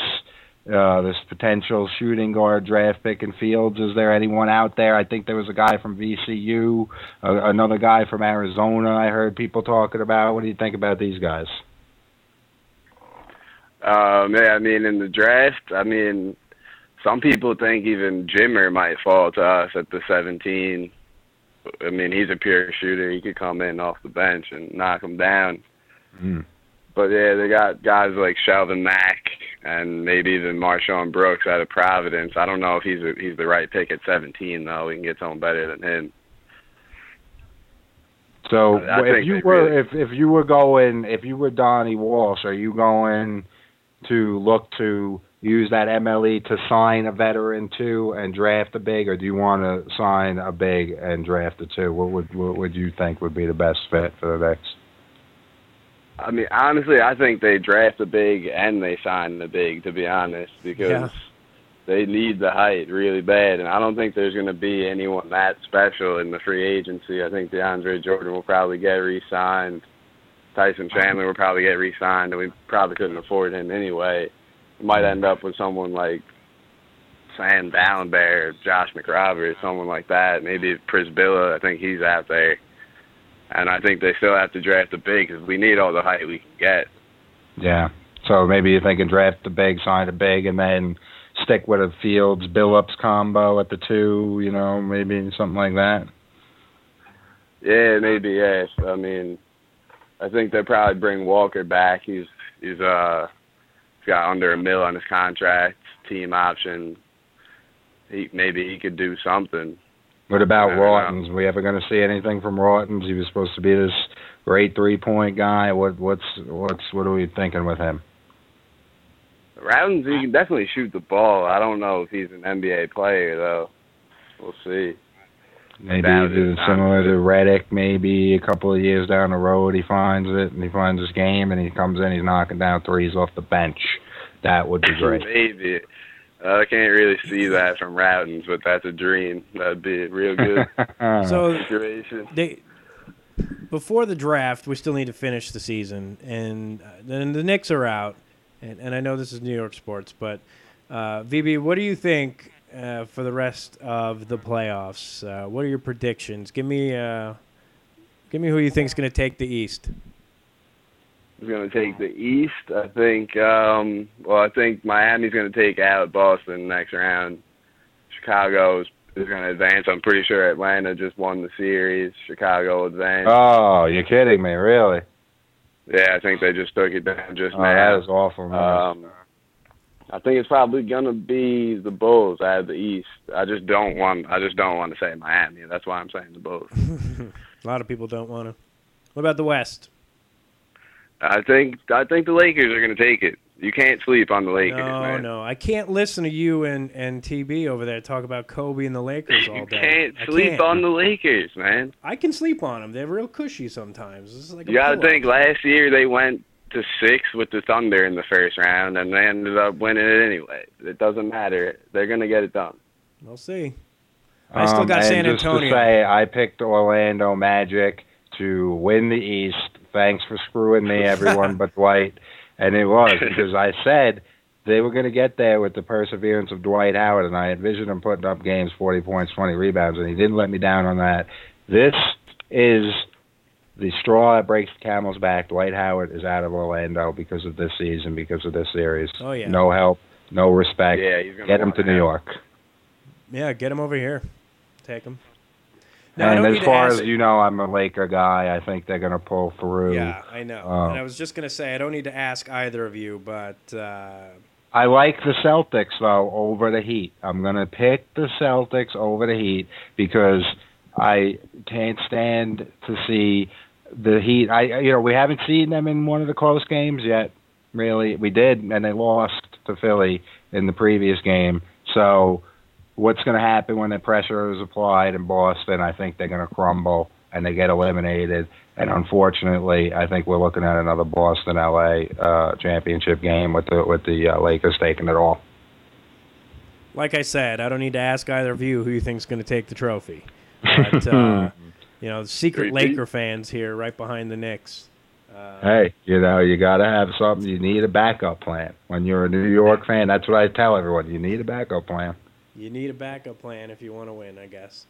uh, this potential shooting guard draft pick in Fields. Is there anyone out there? I think there was a guy from VCU, uh, another guy from Arizona. I heard people talking about. What do you think about these guys? Um, yeah, I mean, in the draft, I mean, some people think even Jimmer might fall to us at the 17. I mean, he's a pure shooter. He could come in off the bench and knock them down. Mm. But yeah, they got guys like Shelvin Mack and maybe even MarShon Brooks out of Providence. I don't know if he's a, he's the right pick at 17 though. We can get someone better than him. So I if you were really- if if you were going if you were Donnie Walsh, are you going to look to use that MLE to sign a veteran too and draft a big, or do you want to sign a big and draft a two? What would what would you think would be the best fit for the next? I mean, honestly, I think they draft the big and they sign the big. To be honest, because Yeah. they need the height really bad, and I don't think there's going to be anyone that special in the free agency. I think DeAndre Jordan will probably get re-signed. Tyson Chandler will probably get re-signed, and we probably couldn't afford him anyway. Might end up with someone like Sam Dalembert, Josh McRoberts, someone like that. Maybe Przybilla. I think he's out there. And I think they still have to draft a big because we need all the height we can get. Yeah. So maybe you're thinking draft the big, sign a big, and then stick with a Fields Billups combo at the two. You know, maybe something like that. Yeah, maybe yes. I mean, I think they'll probably bring Walker back. He's he's uh he's got under a mil on his contract, team option. He maybe he could do something. What about I don't know. Rautins? We ever going to see anything from Rautins? He was supposed to be this great three point guy. What what's what's what are we thinking with him? Rautins he can definitely shoot the ball. I don't know if he's an NBA player though. We'll see. Maybe Doubt it, do similar to Redick. Maybe a couple of years down the road, he finds it and he finds his game and he comes in. He's knocking down threes off the bench. That would be great. Maybe. Uh, I can't really see that from Rautins, but that's a dream. That'd be a real good So situation. they before the draft, we still need to finish the season, and uh, then the Knicks are out. And, and I know this is New York sports, but uh, VB, what do you think uh, for the rest of the playoffs? Uh, what are your predictions? Give me, uh, give me who you think's going to take the East. is going to take the East. I think. Um, well, I think Miami's going to take out Boston next round. Chicago is, is going to advance. I'm pretty sure Atlanta just won the series. Chicago advanced. oh, you're kidding me, really? yeah, I think they just took it down just Oh, that now. is awful. Man. Um, I think it's probably going to be the Bulls out of the East. I just don't want. I just don't want to say Miami. That's why I'm saying the Bulls. A lot of people don't want to. What about the West? I think. I think the Lakers are going to take it. You can't sleep on the Lakers, no, man. no, I can't listen to you and, and TB over there talk about Kobe and the Lakers all You day. can't sleep can't. on the Lakers, man. I can sleep on them. They're real cushy sometimes. Is like You got to think. Last year they went to six with the Thunder in the first round, and they ended up winning it anyway. It doesn't matter. They're going to get it done. We'll see. I still Um, got and San just Antonio. To say, I picked Orlando Magic to win the East. Thanks for screwing me, everyone but Dwight. And it was because I said they were going to get there with the perseverance of Dwight Howard, and I envisioned him putting up games, 40 points, 20 rebounds, and he didn't let me down on that. This is the straw that breaks the camel's back. Dwight Howard is out of Orlando because of this season, because of this series. Oh, yeah. No help, no respect. Yeah, he's going Get him to New York. Yeah, get him over here. Take him. Now, and as far as you know, I'm a Laker guy. I think they're going to pull through. Yeah, I know. Oh. and I was just gonna say I don't need to ask either of you, but uh, I like the Celtics though over the Heat. I'm going to pick the Celtics over the Heat because I can't stand to see the Heat. I you know we haven't seen them in one of the close games yet. really. We did, and they lost to Philly in the previous game. So, what's going to happen when the pressure is applied in Boston? I think they're going to crumble and they get eliminated. And unfortunately, I think we're looking at another Boston LA uh, championship game with the with the uh, Lakers taking it all. Like I said, I don't need to ask either of you who you think is going to take the trophy. But, uh, you know, secret Repeat. Laker fans here, right behind the Knicks. Uh, Hey, you know, you got to have something. You need a backup plan. When you're a New York fan, that's what I tell everyone. You need a backup plan. You need a backup plan if you want to win, I guess.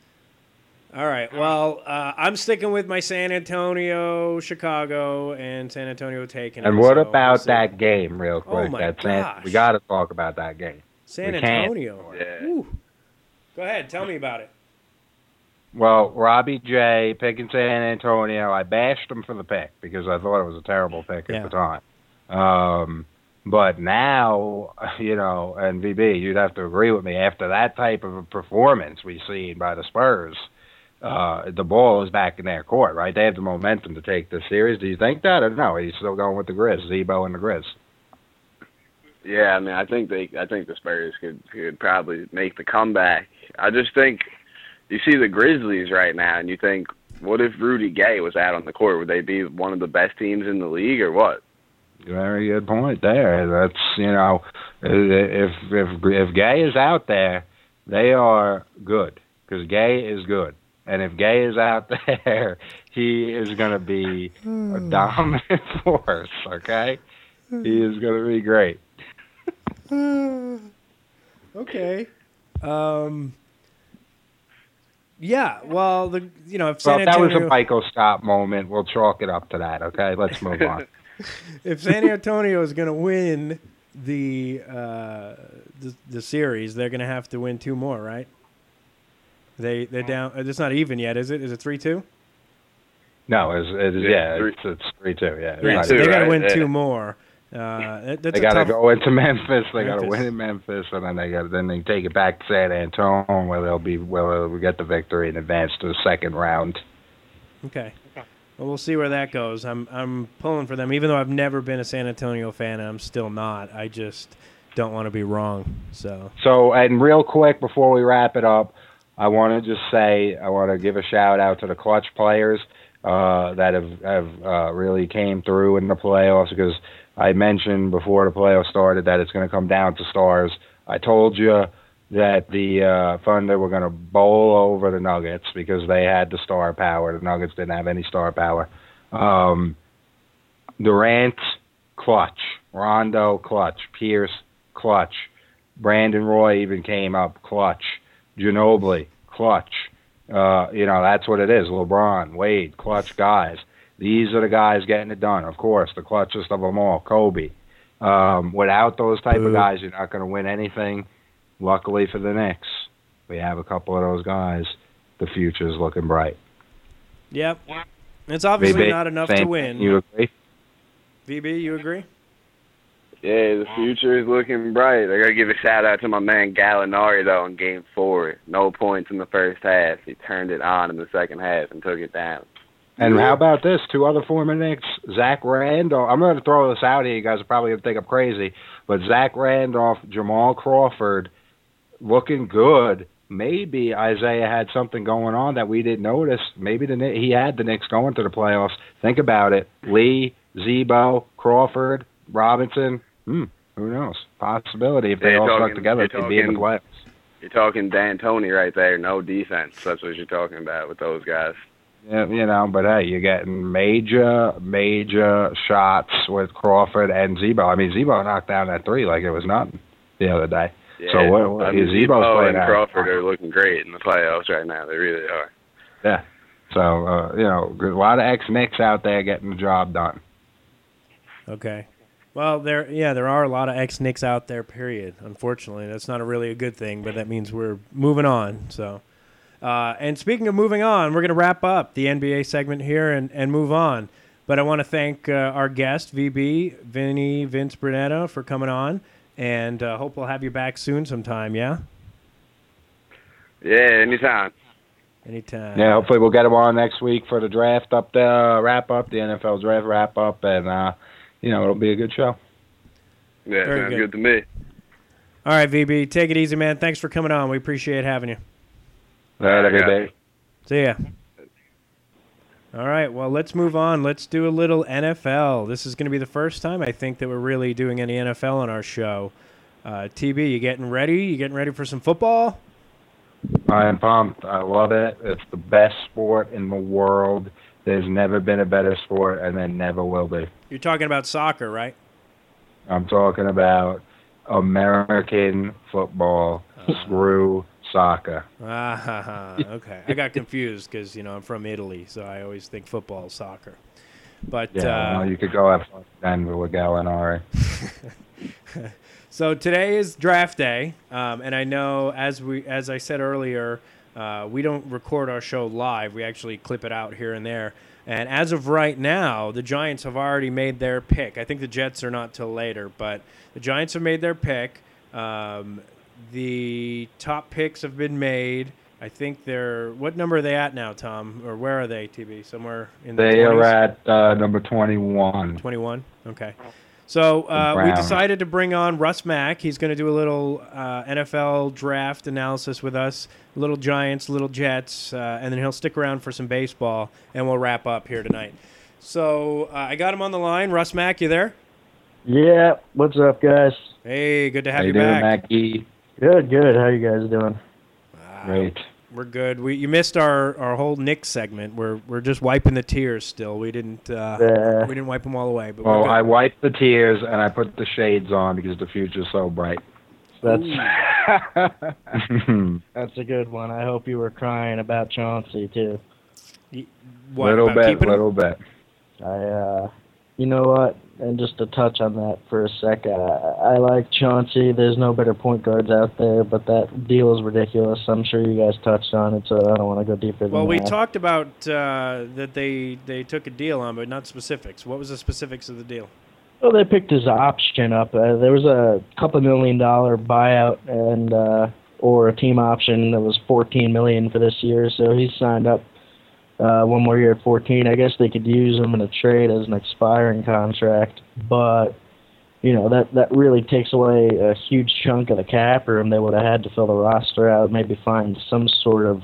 All right. Well, uh, I'm sticking with my San Antonio, Chicago, and San Antonio taking. And it, what so we'll about that game, real Oh quick? my That San- we got to talk about that game. San we. Antonio? Yeah. Go ahead. Tell me about it. Well, Robbie J picking San Antonio. I bashed him for the pick because I thought it was a terrible pick Yeah. at the time. Um, but now, you know, and VB, you'd have to agree with me. After that type of a performance we've seen by the Spurs, uh, the ball is back in their court, right? They have the momentum to take this series. Do you think that, or no? Are you still going with the Grizz, Z-Bo and the Grizz? Yeah, I mean, I think they, I think the Spurs could could probably make the comeback. I just think you see the Grizzlies right now, and you think, what if Rudy Gay was out on the court? Would they be one of the best teams in the league, or what? Very good point there. That's you know, if if if Gay is out there, they are good because Gay is good, and if Gay is out there, he is going to be a hmm. dominant force. Okay, hmm. he is going to be great. Hmm. Okay. Um. Yeah. Well, the you know if Well, San if that was a Michael stop moment. We'll chalk it up to that. Okay, let's move on. if San Antonio is going to win the, uh, the the series, they're going to have to win two more, right? They they're down. It's not even yet, is it? Is it three two? No, it's, it's Yeah, yeah, three- it's, it's three two. Yeah, Three, Right. so they two, got to right? win Yeah. two more. Uh, that- They got to go into Memphis. They got to win in Memphis, and then they got then they take it back to San Antonio, where they'll be where we get the victory and advance to the second round. Okay. Well, we'll see where that goes. I'm I'm pulling for them, even though I've never been a San Antonio fan, and I'm still not. I just don't want to be wrong. So So, and real quick before we wrap it up, I want to just say I want to give a shout out to the clutch players uh, that have have uh, really came through in the playoffs because I mentioned before the playoffs started that it's going to come down to stars. I told you that the uh, Thunder were going to bowl over the Nuggets because they had the star power. The Nuggets didn't have any star power. Um, Durant, clutch. Rondo, clutch. Pierce, clutch. Brandon Roy even came up, clutch. Ginobili, clutch. Uh, you know, that's what it is. LeBron, Wade, clutch guys. These are the guys getting it done. Of course, the clutchest of them all, Kobe. Um, without those type of guys, you're not going to win anything. Luckily for the Knicks, we have a couple of those guys. The future's looking bright. yep, it's obviously VB, not enough to win. You agree? VB, you agree? Yeah, the future is looking bright. I gotta give a shout out to my man Gallinari though in Game Four. No points in the first half. He turned it on in the second half and took it down. And how about this? Two other former Knicks, Zach Randolph. I'm going to throw this out here. You guys are probably going to think I'm crazy, but Zach Randolph, Jamal Crawford, looking good. Maybe Isiah had something going on that we didn't notice. Maybe the he had the Knicks going to the playoffs. Think about it: Lee, Z-Bo, Crawford, Robinson. Hmm, who knows? Possibility if they Yeah, all you're stuck talking- together, they'd be in the talking- playoffs. You're talking D'Antoni right there. No defense. That's what you're talking about with those guys. Yeah, you know, but hey, you're getting major, major shots with Crawford and Z-Bo. I mean, Z-Bo knocked down that three like it was nothing the other day. Yeah. So what- what- I mean, Z-Bo and out. Crawford are looking great in the playoffs right now. They really are. Yeah. So uh, you know, a lot of ex Knicks out there getting the job done. Okay. Well, there, yeah, there are a lot of ex Knicks out there. Period. Unfortunately, that's not a really a good thing, but that means we're moving on. So, uh, and speaking of moving on, we're going to wrap up the NBA segment here and, and move on. But I want to thank uh, our guest, VB Vinny Vince Brunetto, for coming on, and uh, hope we'll have you back soon sometime. Yeah, Yeah, anytime. anytime. Yeah, hopefully we'll get them on next week for the draft up there, wrap up the NFL draft wrap up, and uh, you know it'll be a good show. Yeah, Very sounds good. good. to me. All right, VB, take it easy, man. Thanks for coming on. We appreciate having you. All right, everybody. See ya. All right, well, let's move on. Let's do a little NFL. This is going to be the first time, I think, that we're really doing any NFL on our show. Uh, TB, you getting ready? You getting ready for some football? I am pumped. I love it. It's the best sport in the world. There's never been a better sport, and there never will be. You're talking about soccer, right? I'm talking about American football. Screw soccer. Ah, okay. I got confused because, you know, I'm from Italy, so I always think football is soccer. But Yeah, uh, well, you could go have fun Denver with Gallinari. So today is draft day, um, and I know as we as I said earlier, uh, we don't record our show live. We actually clip it out here and there. And as of right now, the Giants have already made their pick. I think the Jets are not till later, but the Giants have made their pick. Um, the top picks have been made. I think they're what number are they at now, Tom? Or where are they, TB? Somewhere in the They 20s? are at uh, number 21. 21. Okay. So uh, we decided to bring on Russ Mack. He's going to do a little uh, NFL draft analysis with us, little Giants, little Jets, uh, and then he'll stick around for some baseball, and we'll wrap up here tonight. So uh, I got him on the line. Russ Mack, you there? Yeah, what's up, guys? Hey, good to have How you you doing, back. Mackie? Good, good. How you guys doing? Ah, Great. We're good. We you missed our, our whole Knick segment. We're we're just wiping the tears still. We didn't uh, Uh, we didn't wipe them all away. But Well. I wiped the tears and I put the shades on because the future's so bright. that's that's a good one. I hope you were crying about Chauncey too. what, about bit, keeping him? little bit. I, uh, you know what? And just to touch on that for a sec, uh, I like Chauncey. There's no better point guards out there, but that deal is ridiculous. I'm sure you guys touched on it, so I don't want to go deeper than Well, we that. talked about uh, that they they took a deal on, but not specifics. What was the specifics of the deal? Well, they picked his option up. Uh, there was a couple million dollar buyout and uh, or a team option that was 14 million for this year. So he signed up uh, one more year at 14. I guess they could use him in a trade as an expiring contract, but you know that that really takes away a huge chunk of the cap room. They would have had to fill the roster out, maybe find some sort of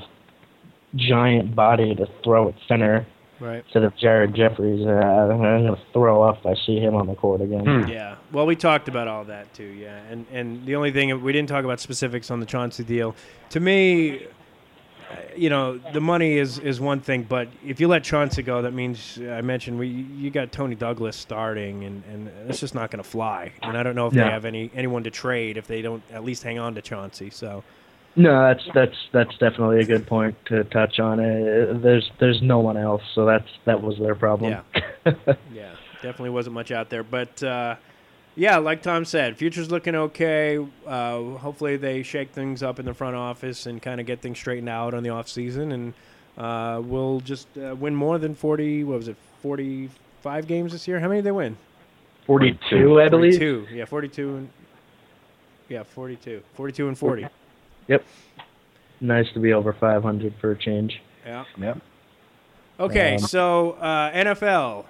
giant body to throw at center Right. instead of Jared Jeffries. Uh, I'm going to throw up if I see him on the court again. Hmm. Yeah. Well, we talked about all that too. Yeah. And and the only thing we didn't talk about specifics on the Chauncey deal. To me, you know, the money is is one thing, but if you let Chauncey go, that means I mentioned we you got Toney Douglas starting, and and it's just not going to fly. And I don't know if they have any anyone to trade if they don't at least hang on to Chauncey. So. No, that's that's that's definitely a good point to touch on. Uh, there's there's no one else, so that's that was their problem. Yeah, definitely wasn't much out there. But uh, yeah, like Tom said, future's looking okay. Uh, hopefully, they shake things up in the front office and kind of get things straightened out on the off season, and uh, we'll just uh, win more than forty. What was it? Forty-five games this year. How many did they win? Forty-two, I believe. Forty-two. Yeah, forty-two and yeah, forty-two. Forty-two and forty. Yep. Nice to be over 500 for a change. Yeah. Yep. Okay, Um, so uh, NFL,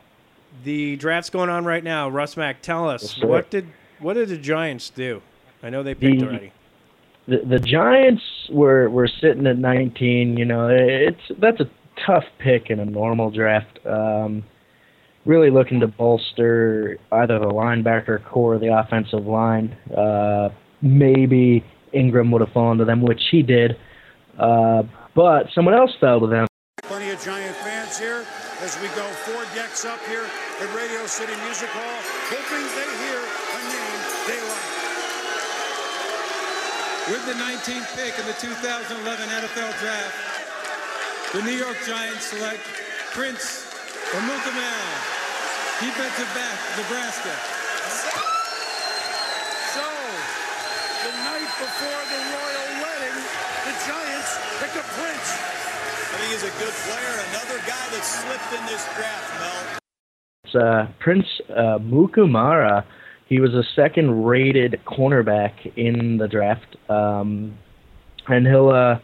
the draft's going on right now. Russ Mack, tell us Yes, what did what did the Giants do? I know they picked The- already. The the Giants were were sitting at 19. You know, it's that's a tough pick in a normal draft. Um, really looking to bolster either the linebacker core or the offensive line. Uh, maybe Ingram would have fallen to them, which he did. Uh, but someone else fell to them. Plenty of Giant fans here as we go four decks up here at Radio City Music Hall, hoping they hear a name they like. With the 19th pick in the 2011 NFL Draft, the New York Giants select Prince Amukamara, defensive back, Nebraska. So, the night before the royal wedding, the Giants pick a prince. I think he's a good player. Another guy that slipped in this draft, Mel. It's, uh, Prince uh, Mukumara. He was a second-rated cornerback in the draft, um, and he'll uh,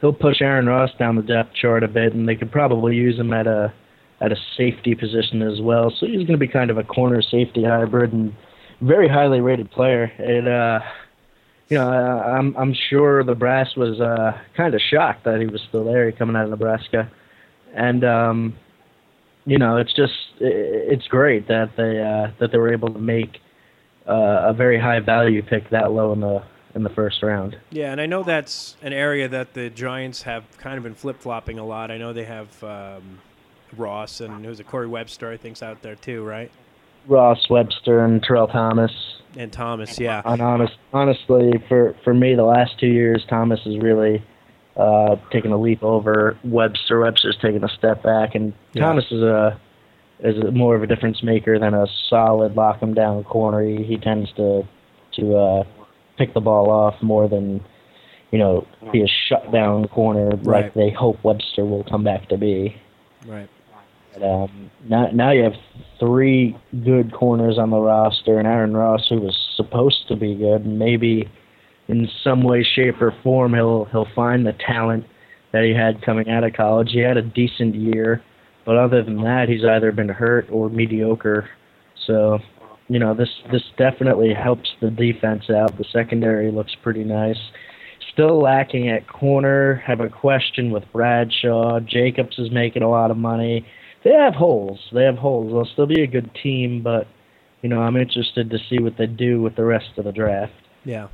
he'll push Aaron Ross down the depth chart a bit, and they could probably use him at a at a safety position as well. So he's going to be kind of a corner safety hybrid, and very highly rated player. And uh, you know, I, I'm I'm sure the brass was uh, kind of shocked that he was still there, coming out of Nebraska, and um, you know, it's just it's great that they uh, that they were able to make uh, a very high value pick that low in the in the first round. Yeah, and I know that's an area that the Giants have kind of been flip flopping a lot. I know they have um, Ross and who's it, Corey Webster, I think's out there too, right? Ross Webster and Terrell Thomas. And Thomas, yeah. And honest, honestly, for for me, the last two years, Thomas has really uh, taken a leap over Webster. Webster's taken a step back, and Yeah. Thomas is a is a, more of a difference maker than a solid lock him down corner. He, he tends to to uh, pick the ball off more than you know be a shut down corner Right. like they hope Webster will come back to be. Right. But, um, now, now you have three good corners on the roster, and Aaron Ross, who was supposed to be good, maybe in some way, shape, or form, he'll he'll find the talent that he had coming out of college. He had a decent year, but other than that, he's either been hurt or mediocre. So, you know, this this definitely helps the defense out. The secondary looks pretty nice. Still lacking at corner. Have a question with Bradshaw. Jacobs is making a lot of money they have holes. They have holes. They'll still be a good team, but you know, I'm interested to see what they do with the rest of the draft. Yeah.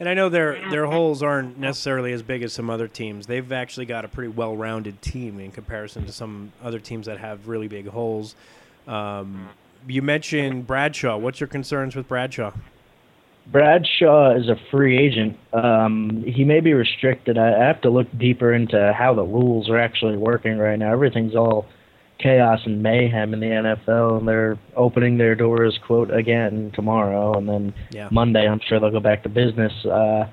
And I know their their holes aren't necessarily as big as some other teams. They've actually got a pretty well-rounded team in comparison to some other teams that have really big holes. Um, you mentioned Bradshaw. What's your concerns with Bradshaw? Bradshaw is a free agent. Um, he may be restricted. I I have to look deeper into how the rules are actually working right now. Everything's all chaos and mayhem in the NFL, and they're opening their doors, quote, again tomorrow, and then Yeah. Monday, I'm sure they'll go back to business. Uh,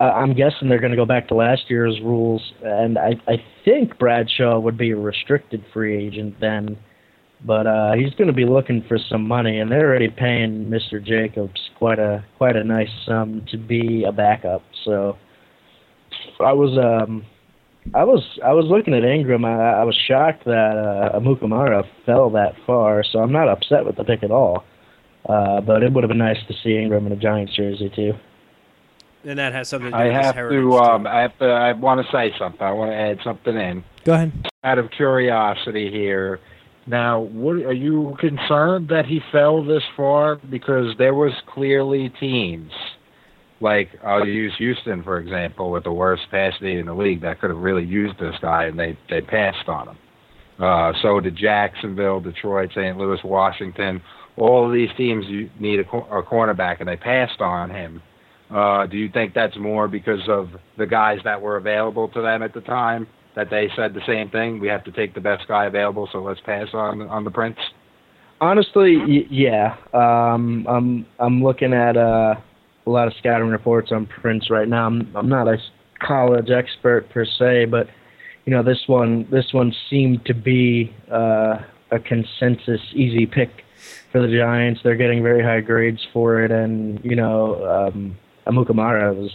I- I'm guessing they're going to go back to last year's rules, and I, I think Bradshaw would be a restricted free agent then, but uh, he's going to be looking for some money, and they're already paying Mr. Jacobs quite a quite a nice sum to be a backup. So I was um, I was I was looking at Ingram. I, I was shocked that uh, Amukamara fell that far, so I'm not upset with the pick at all. Uh, but it would have been nice to see Ingram in a Giants jersey too. And that has something to do I with his have heritage. to. Um, I have to. I want to say something. I want to add something in. Go ahead. Out of curiosity here, now, what are you concerned that he fell this far? Because there was clearly teams, like I'll use Houston for example, with the worst pass D in the league that could have really used this guy, and they they passed on him. Uh, so did Jacksonville, Detroit, St. Louis, Washington. All of these teams need a, a cornerback, and they passed on him. Uh, do you think that's more because of the guys that were available to them at the time? That they said the same thing. We have to take the best guy available, so let's pass on on the Prince. Honestly, y- yeah. Um, I'm I'm looking at uh, a lot of scouting reports on Prince right now. I'm I'm not a college expert per se, but you know this one this one seemed to be uh, a consensus easy pick for the Giants. They're getting very high grades for it, and you know um, Amukamara was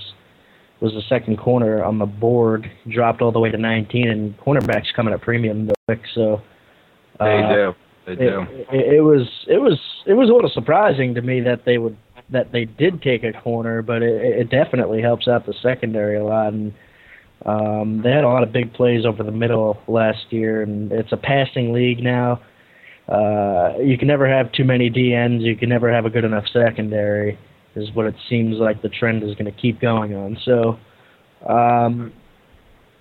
was the second corner on the board, dropped all the way to 19, and cornerbacks coming at premium quick. So They uh, do. They do. it, it, it was it was it was a little surprising to me that they would that they did take a corner, but it, it definitely helps out the secondary a lot. And um, they had a lot of big plays over the middle last year, and it's a passing league now. Uh, you can never have too many DNs. You can never have a good enough secondary. Is what it seems like the trend is going to keep going on. So. Um,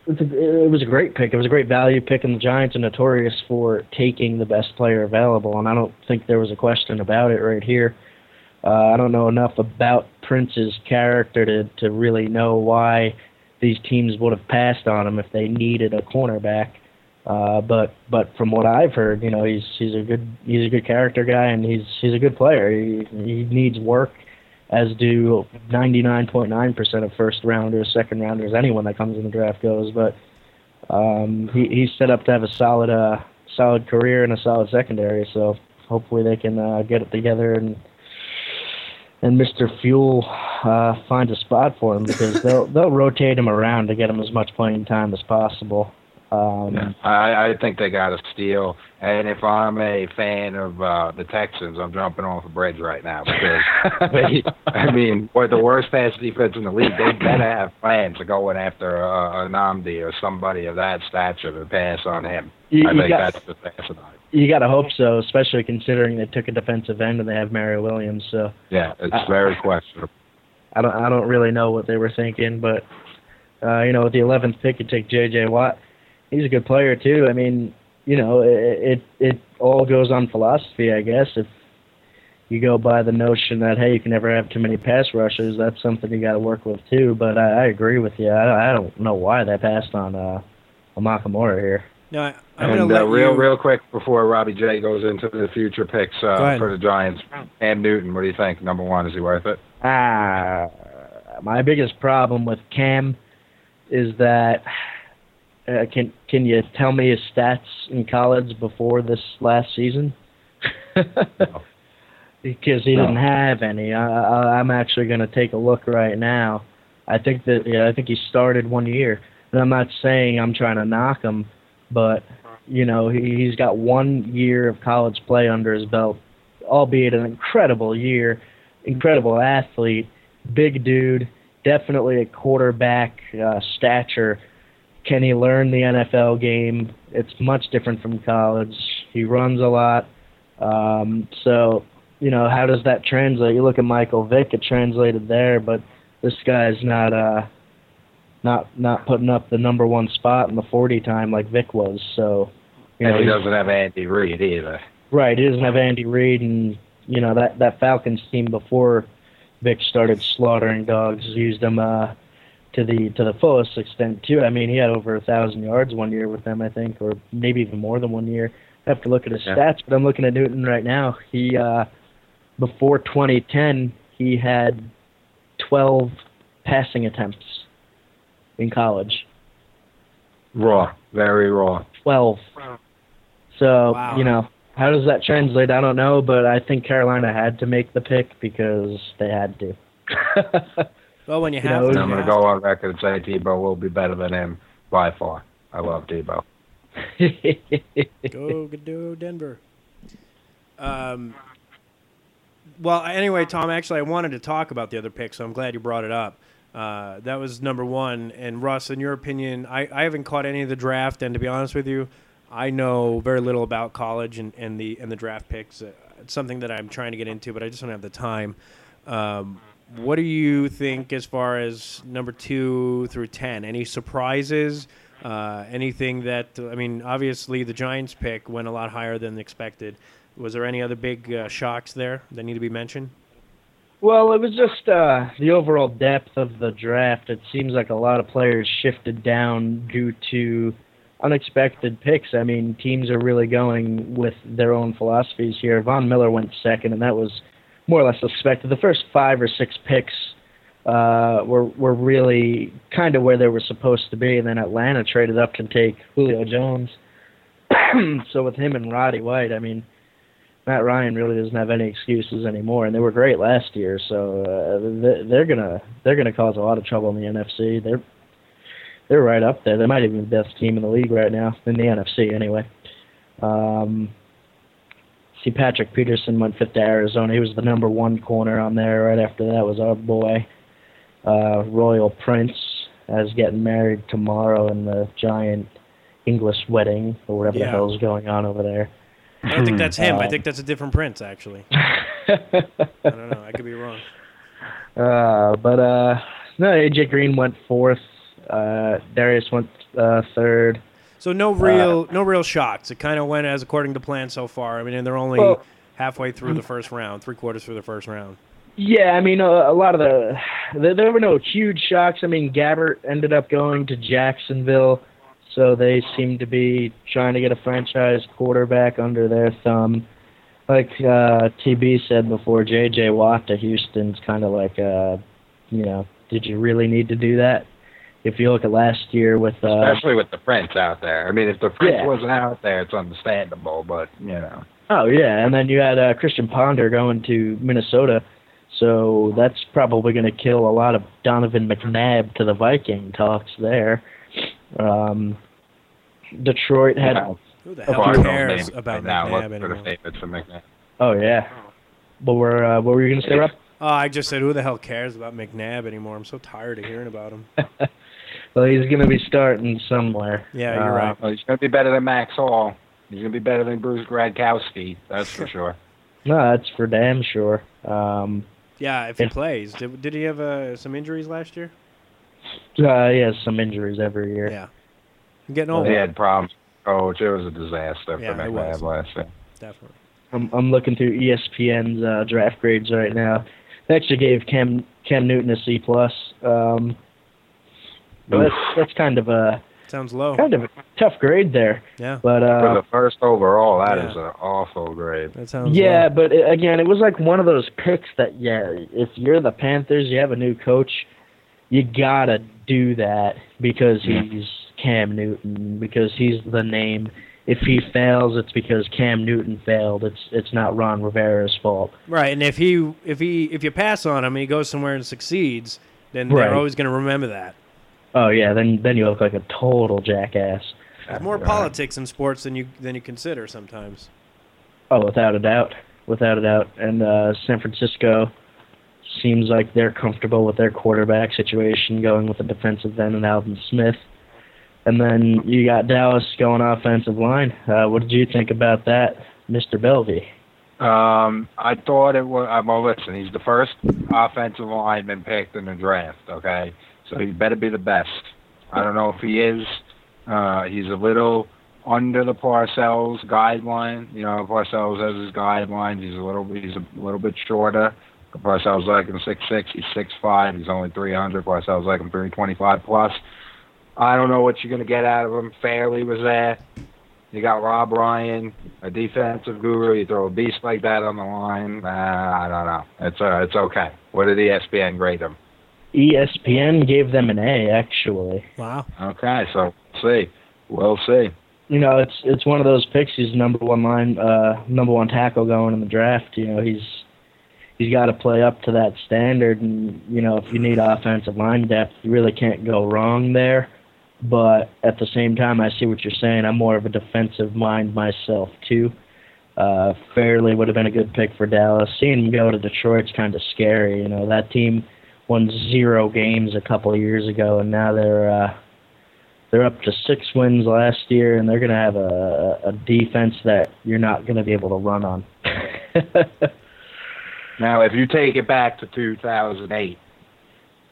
a, it was a great pick. It was a great value pick, and the Giants are notorious for taking the best player available, and I don't think there was a question about it right here. Uh, I don't know enough about Prince's character to to really know why these teams would have passed on him if they needed a cornerback. Uh, but but from what I've heard, you know, he's he's a good he's a good character guy, and he's he's a good player. He he needs work as do 99.9% of first rounders, second rounders, anyone that comes in the draft goes. But um, he, he's set up to have a solid, uh, solid career and a solid secondary. So hopefully they can uh, get it together and and Mr. Fewell uh, finds a spot for him because they'll they'll rotate him around to get him as much playing time as possible. Um, Yeah, I, I think they got a steal. And if I'm a fan of uh, the Texans, I'm jumping off a bridge right now because they, I mean, with the worst pass defense in the league, they better have plans to go in after uh, a Nnamdi or somebody of that stature to pass on him. You- I you think got- that's just asinine. you got to hope so, especially considering they took a defensive end and they have Mario Williams. So Yeah, it's Uh, very questionable. I don't I don't really know what they were thinking, but uh, you know, with the 11th pick, you take J.J. Watt. He's a good player too. I mean, you know, it it, it all goes on philosophy, I guess. If you go by the notion that hey, you can never have too many pass rushers, that's something you got to work with too. But I, I agree with you. I, I don't know why they passed on uh, Amukamara here. No, I, I'm going And uh, real, you. real quick before Robbie J goes into the future picks uh, for the Giants, Cam Newton. What do you think? Number one, is he worth it? Ah, my biggest problem with Cam is that uh, can can you tell me his stats in college before this last season? because he didn't have any. I, I, I'm actually going to take a look right now. I think that yeah, I think he started one year, and I'm not saying I'm trying to knock him, but you know he, he's got one year of college play under his belt, albeit an incredible year, incredible athlete, big dude, definitely a quarterback uh, stature. Can he learn the NFL game? It's much different from college. He runs a lot. Um, so, you know, how does that translate? You look at Michael Vick, it translated there, but this guy's not uh not not putting up the number one spot in the forty time like Vick was. So you know and he doesn't have Andy Reid either. Right, he doesn't have Andy Reid, and you know that that Falcons team before Vick started slaughtering dogs used them uh, to the to the fullest extent too. I mean, he had over a thousand yards one year with them, I think, or maybe even more than one year. I have to look at his Yeah. stats, but I'm looking at Newton right now. He uh, before 2010, he had 12 passing attempts in college. Raw, very raw. 12. So, Wow. you know, how does that translate? I don't know, but I think Carolina had to make the pick because they had to. well, when you you have know, to, I'm going to go on record and say Tebow will be better than him by far. I love Tebow. Go, go, Denver. Um, well, anyway, Tom, actually, I wanted to talk about the other pick, so I'm glad you brought it up. Uh, that was number one. And Russ, in your opinion, I, I haven't caught any of the draft, and to be honest with you, I know very little about college and, and the and the draft picks. Uh, It's something that I'm trying to get into, but I just don't have the time. Um, what do you think as far as number two through ten? Any surprises? Uh, anything that I mean, obviously the Giants pick went a lot higher than expected. Was there any other big uh, shocks there that need to be mentioned? well, it was just uh, the overall depth of the draft. It seems like a lot of players shifted down due to unexpected picks. I mean, teams are really going with their own philosophies here. Von Miller went second, and that was more or less expected. The first five or six picks uh, were were really kind of where they were supposed to be, and then Atlanta traded up to take Julio Jones. so with him and Roddy White, I mean, Matt Ryan really doesn't have any excuses anymore, and they were great last year. So uh, they- they're gonna they're gonna cause a lot of trouble in the NFC. They're they're right up there. They might even be the best team in the league right now in the NFC anyway. Um, see, Patrick Peterson went fifth to Arizona. He was the number one corner on there. Right after that was our boy uh, Royal Prince, as getting married tomorrow in the giant English wedding or whatever Yeah. the hell's going on over there. I don't think that's him. I Uh, think that's a different prince, actually. I don't know. I could be wrong. Uh, but uh, no, AJ Green went fourth. Uh, Dareus went uh, third. So no real, no real shocks. It kind of went as according to plan so far. I mean, and they're only Well- halfway through the first round, three quarters through the first round. Yeah, I mean a, a lot of the there, there were no huge shocks. I mean Gabbert ended up going to Jacksonville, so they seem to be trying to get a franchise quarterback under their thumb. Like uh, TB said before, J.J. Watt to Houston's kind of like, uh, you know, did you really need to do that? If you look at last year with uh, Especially with the French out there. I mean, if the French Yeah. wasn't out there, it's understandable, but, you know. Oh yeah, and then you had uh, Christian Ponder going to Minnesota, so that's probably going to kill a lot of Donovan McNabb to the Viking talks there. Um, Detroit had. Yeah. Who the The hell Cardinals cares about right McNabb for anymore? favorites for McNabb. Oh yeah. But we're uh, what were you gonna say, Rob? Oh, I just said, who the hell cares about McNabb anymore? I'm so tired of hearing about him. Well, he's gonna be starting somewhere. Yeah, you're Uh, right. Well, he's going to be better than Max Hall. He's going to be better than Bruce Gradkowski. That's for sure. No, that's for damn sure. Um, Yeah, if he Yeah. plays. Did, did he have uh, some injuries last year? uh, he has some injuries every year. Yeah. I'm getting Oh, old. He had problems. Coach, it was a disaster Yeah, for it McNabb last year. Definitely. I'm, I'm looking through ESPN's uh, draft grades right now. They actually gave Cam Cam Newton a C plus. Um, but that's, that's kind of a Sounds low. kind of a tough grade there. Yeah, But For uh, the first overall, that Yeah. is an awful grade. that sounds yeah, low. but it, again, it was like one of those picks that yeah, if you're the Panthers, you have a new coach, you gotta do that because he's Cam Newton because he's the name. If he fails, it's because Cam Newton failed. It's it's not Ron Rivera's fault. Right, and if he if he if you pass on him and he goes somewhere and succeeds, then Right. they're always going to remember that. Oh yeah, then then you look like a total jackass. There's more Right. politics in sports than you than you consider sometimes. Oh, without a doubt, without a doubt. And uh, San Francisco seems like they're comfortable with their quarterback situation, going with the defensive end and Aldon Smith. And then you got Dallas going offensive line. Uh, what did you think about that, Mr. Belvey? Um, I thought it was. Uh, well, listen, he's the first offensive lineman picked in the draft. Okay, so he better be the best. I don't know if he is. Uh, he's a little under the Parcells guideline. You know, Parcells has his guidelines. He's a little. He's a little bit shorter. Parcells like him six six. He's six five. He's only three hundred. Parcells like him three twenty five plus. I don't know what you're gonna get out of him. Fairley was there. You got Rob Ryan, a defensive guru. You throw a beast like that on the line. Uh, I don't know. It's uh, it's okay. What did ESPN grade him? ESPN gave them an A, actually. Wow. Okay, so we'll see. We'll see. You know, it's it's one of those picks. He's number one line, uh, number one tackle going in the draft. You know, he's he's got to play up to that standard, and you know, if you need offensive line depth, you really can't go wrong there. But at the same time, I see what you're saying. I'm more of a defensive mind myself too. Uh, Fairley would have been a good pick for Dallas. Seeing him go to Detroit's kind of scary. You know, that team won zero games a couple of years ago, and now they're uh, they're up to six wins last year, and they're going to have a, a defense that you're not going to be able to run on. Now, if you take it back to 2008,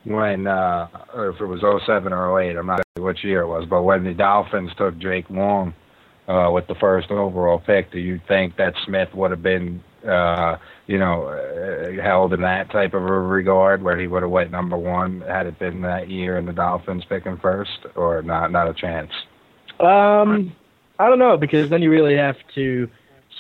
when uh, or if it was 07 or 08, I'm not sure which year it was, but when the Dolphins took Jake Long uh, with the first overall pick, do you think that Smith would have been, uh, you know, uh, held in that type of a regard where he would have went number one had it been that year and the Dolphins picking first, or not? Not a chance. um, I don't know because then you really have to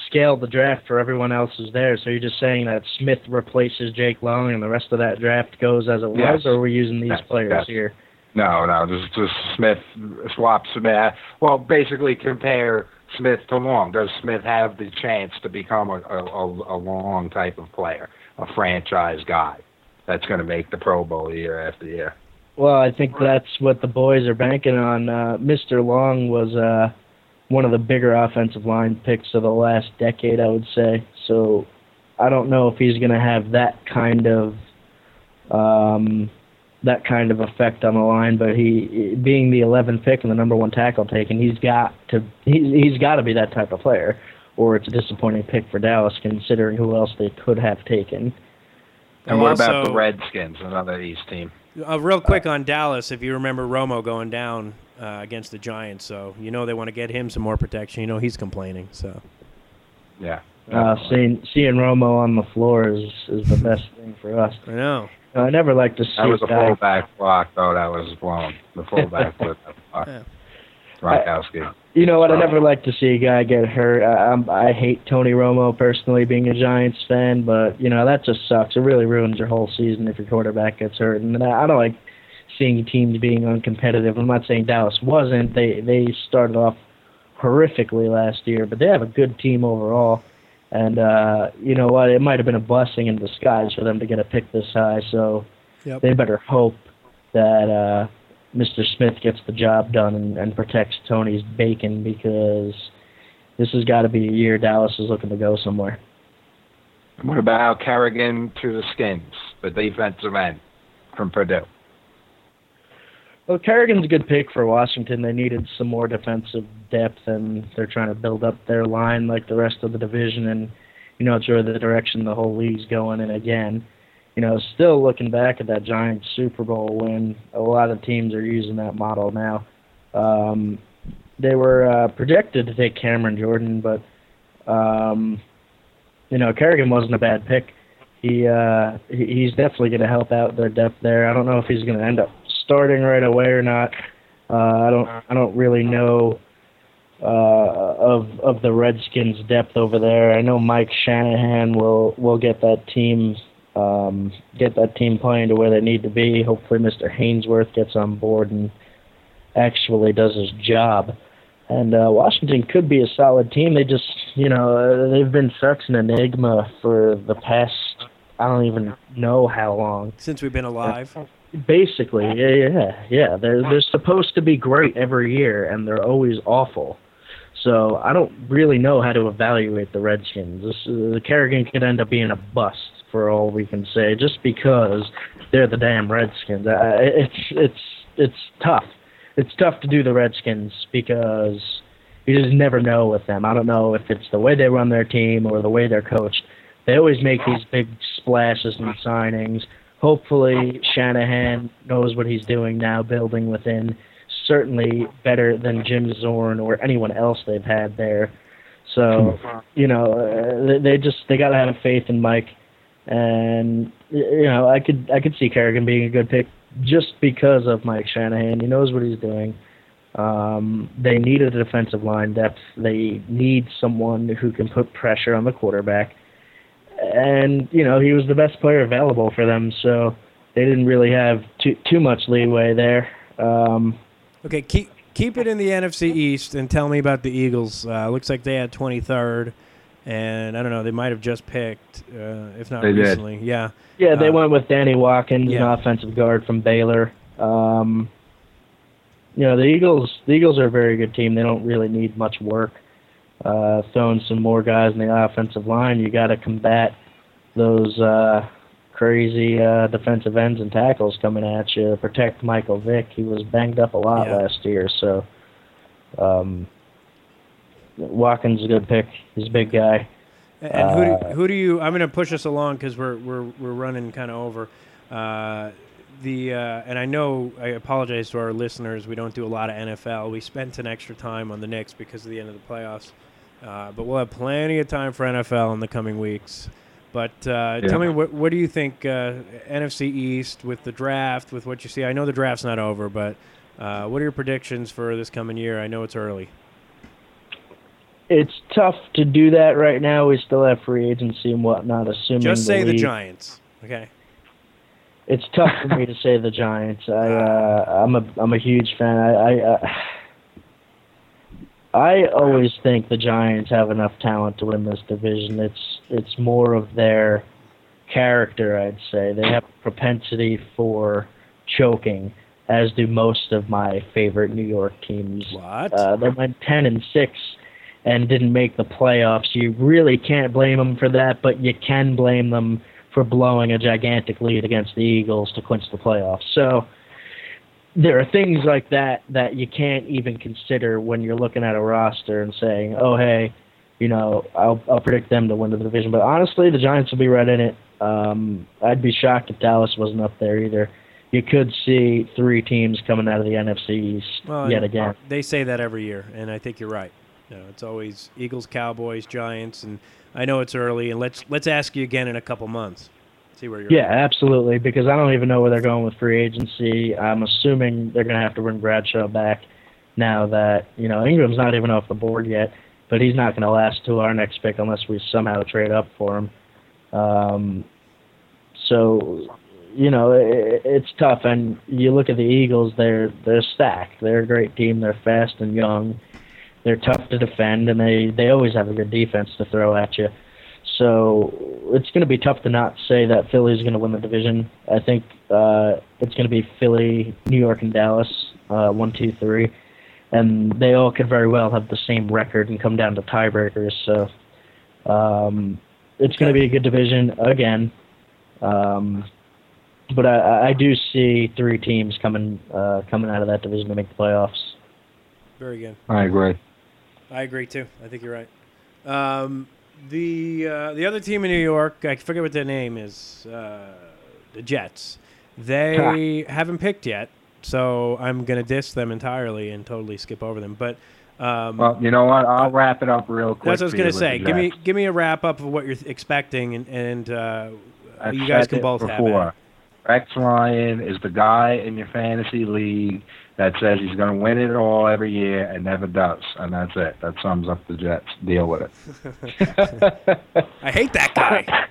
scale the draft for everyone else is there. So you're just saying that Smith replaces Jake Long, and the rest of that draft goes as it Yes. was, or we're using these Yes, players yes. here? No, no, just just Smith swap Smith. Well, basically compare Smith to Long. Does Smith have the chance to become a a, a, Long type of player, a franchise guy that's going to make the Pro Bowl year after year? Well, I think that's what the boys are banking on. Uh, Mr. Long was uh, one of the bigger offensive line picks of the last decade, I would say. So I don't know if he's going to have that kind of um, that kind of effect on the line. But he, being the 11th pick and the number one tackle taken, he's got to he, he's got to be that type of player, or it's a disappointing pick for Dallas, considering who else they could have taken. And Oh, what about the Redskins, another East team? Uh, real quick on Dallas, if you remember Romo going down uh, against the Giants, so you know they want to get him some more protection. You know he's complaining, so Yeah. Uh, seeing seeing Romo on the floor is is the best thing for us. I know. I never like to see That was a guy- fullback block, though. That was blown. The fullback was uh, Yeah. Gronkowski. You know what? I never like to see a guy get hurt. I, I'm, I hate Tony Romo personally, being a Giants fan, but you know that just sucks. It really ruins your whole season if your quarterback gets hurt. And I I don't like seeing teams being uncompetitive. I'm not saying Dallas wasn't. They they started off horrifically last year, but they have a good team overall. And uh, you know what? It might have been a blessing in disguise for them to get a pick this high. So Yep. they better hope that uh, Mr. Smith gets the job done and, and protects Tony's bacon because this has got to be a year Dallas is looking to go somewhere. What about Kerrigan to the Skins, the defensive end from Purdue? Well, Kerrigan's a good pick for Washington. They needed some more defensive depth, and they're trying to build up their line like the rest of the division. And you know, it's really the direction the whole league's going. And again, you know, still looking back at that Giants Super Bowl win, a lot of teams are using that model now. Um, they were uh, projected to take Cameron Jordan, but um, you know, Kerrigan wasn't a bad pick. He uh, he's definitely going to help out their depth there. I don't know if he's going to end up starting right away or not. Uh, I don't I don't really know uh, of of the Redskins' depth over there. I know Mike Shanahan will will get that team um, get that team playing to where they need to be. Hopefully, Mr. Haynesworth gets on board and actually does his job. And uh, Washington could be a solid team. They just, you know, uh, they've been such an enigma for the past, I don't even know how long. Since we've been alive. Basically, yeah, yeah, yeah. They're they're supposed to be great every year, and they're always awful. So I don't really know how to evaluate the Redskins. This, uh, the Kerrigan could end up being a bust for all we can say, just because they're the damn Redskins. Uh, it's it's it's tough it's tough to do the Redskins because you just never know with them. I don't know if it's the way they run their team or the way they're coached. They always make these big splashes and signings. Hopefully, Shanahan knows what he's doing now, building within. Certainly better than Jim Zorn or anyone else they've had there. So, you know, uh, they just they got to have faith in Mike, and you know, I could I could see Kerrigan being a good pick just because of Mike Shanahan. He knows what he's doing. Um, they need a defensive line depth. They need someone who can put pressure on the quarterback. And you know he was the best player available for them, so they didn't really have too too much leeway there. Um, okay, keep keep it in the NFC East and tell me about the Eagles. Uh, looks like they had 23rd and I don't know, they might have just picked, uh, if not they recently. Did. Yeah. Yeah, they uh, went with Danny Watkins, yeah. an offensive guard from Baylor. Um, you know, the Eagles. The Eagles are a very good team. They don't really need much work. Uh, throwing some more guys in the offensive line, you got to combat those uh, crazy uh, defensive ends and tackles coming at you. Protect Michael Vick. He was banged up a lot yeah. last year, so. Um, Watkins is a good pick. He's a big guy. And who do, uh, who do you? I'm going to push us along because we're we're we're running kind of over. Uh, the uh, and I know I apologize to our listeners. We don't do a lot of NFL. We spent an extra time on the Knicks because of the end of the playoffs, uh, but we'll have plenty of time for NFL in the coming weeks. But uh, yeah. tell me, what what do you think uh, NFC East with the draft, with what you see? I know the draft's not over, but what are your predictions for this coming year? I know it's early it's tough to do that right now. We still have free agency and whatnot. Assuming just say the, the Giants, okay? It's tough for me to say the Giants. I uh, I'm a I'm a huge fan. I I, uh, I always think the Giants have enough talent to win this division. It's it's more of their character, I'd say. They have a propensity for choking, as do most of my favorite New York teams. What? Uh, they went ten and six and didn't make the playoffs. You really can't blame them for that, but you can blame them for blowing a gigantic lead against the Eagles to clinch the playoffs. So there are things like that that you can't even consider when you're looking at a roster and saying, "Oh, hey, you know, I'll I'll predict them to win the division." But honestly, the Giants will be right in it. Um, I'd be shocked if Dallas wasn't up there either. You could see three teams coming out of the NFC East well, yet again. They say that every year, and I think you're right. You know, it's always Eagles, Cowboys, Giants, and I know it's early, and let's let's ask you again in a couple months. See where you're. Yeah, at. absolutely. Because I don't even know where they're going with free agency. I'm assuming they're going to have to bring Bradshaw back now that you know Ingram's not even off the board yet, but he's not going to last to our next pick unless we somehow trade up for him. Um, so you know it, it's tough, and you look at the Eagles; they're they're stacked. They're a great team. They're fast and young they're tough to defend, and they they always have a good defense to throw at you. So it's going to be tough to not say that Philly is going to win the division. I think uh, it's going to be Philly, New York, and Dallas uh, one, two, three, and they all could very well have the same record and come down to tiebreakers. So um, it's going to be a good division again. Um, but I, I do see three teams coming uh, coming out of that division to make the playoffs. Very good. I agree. I agree too. I think you're right. Um, the uh, the other team in New York, I forget what their name is. Uh, the Jets. They haven't picked yet, so I'm gonna diss them entirely and totally skip over them. But um, Well, you know what? I'll wrap it up real quick. that's what I was gonna say. Give me give me a wrap up of what you're expecting, and, and uh, you guys can both have it. Rex Ryan is the guy in your fantasy league that says he's going to win it all every year and never does, and that's it. That sums up the Jets. Deal with it. I hate that guy.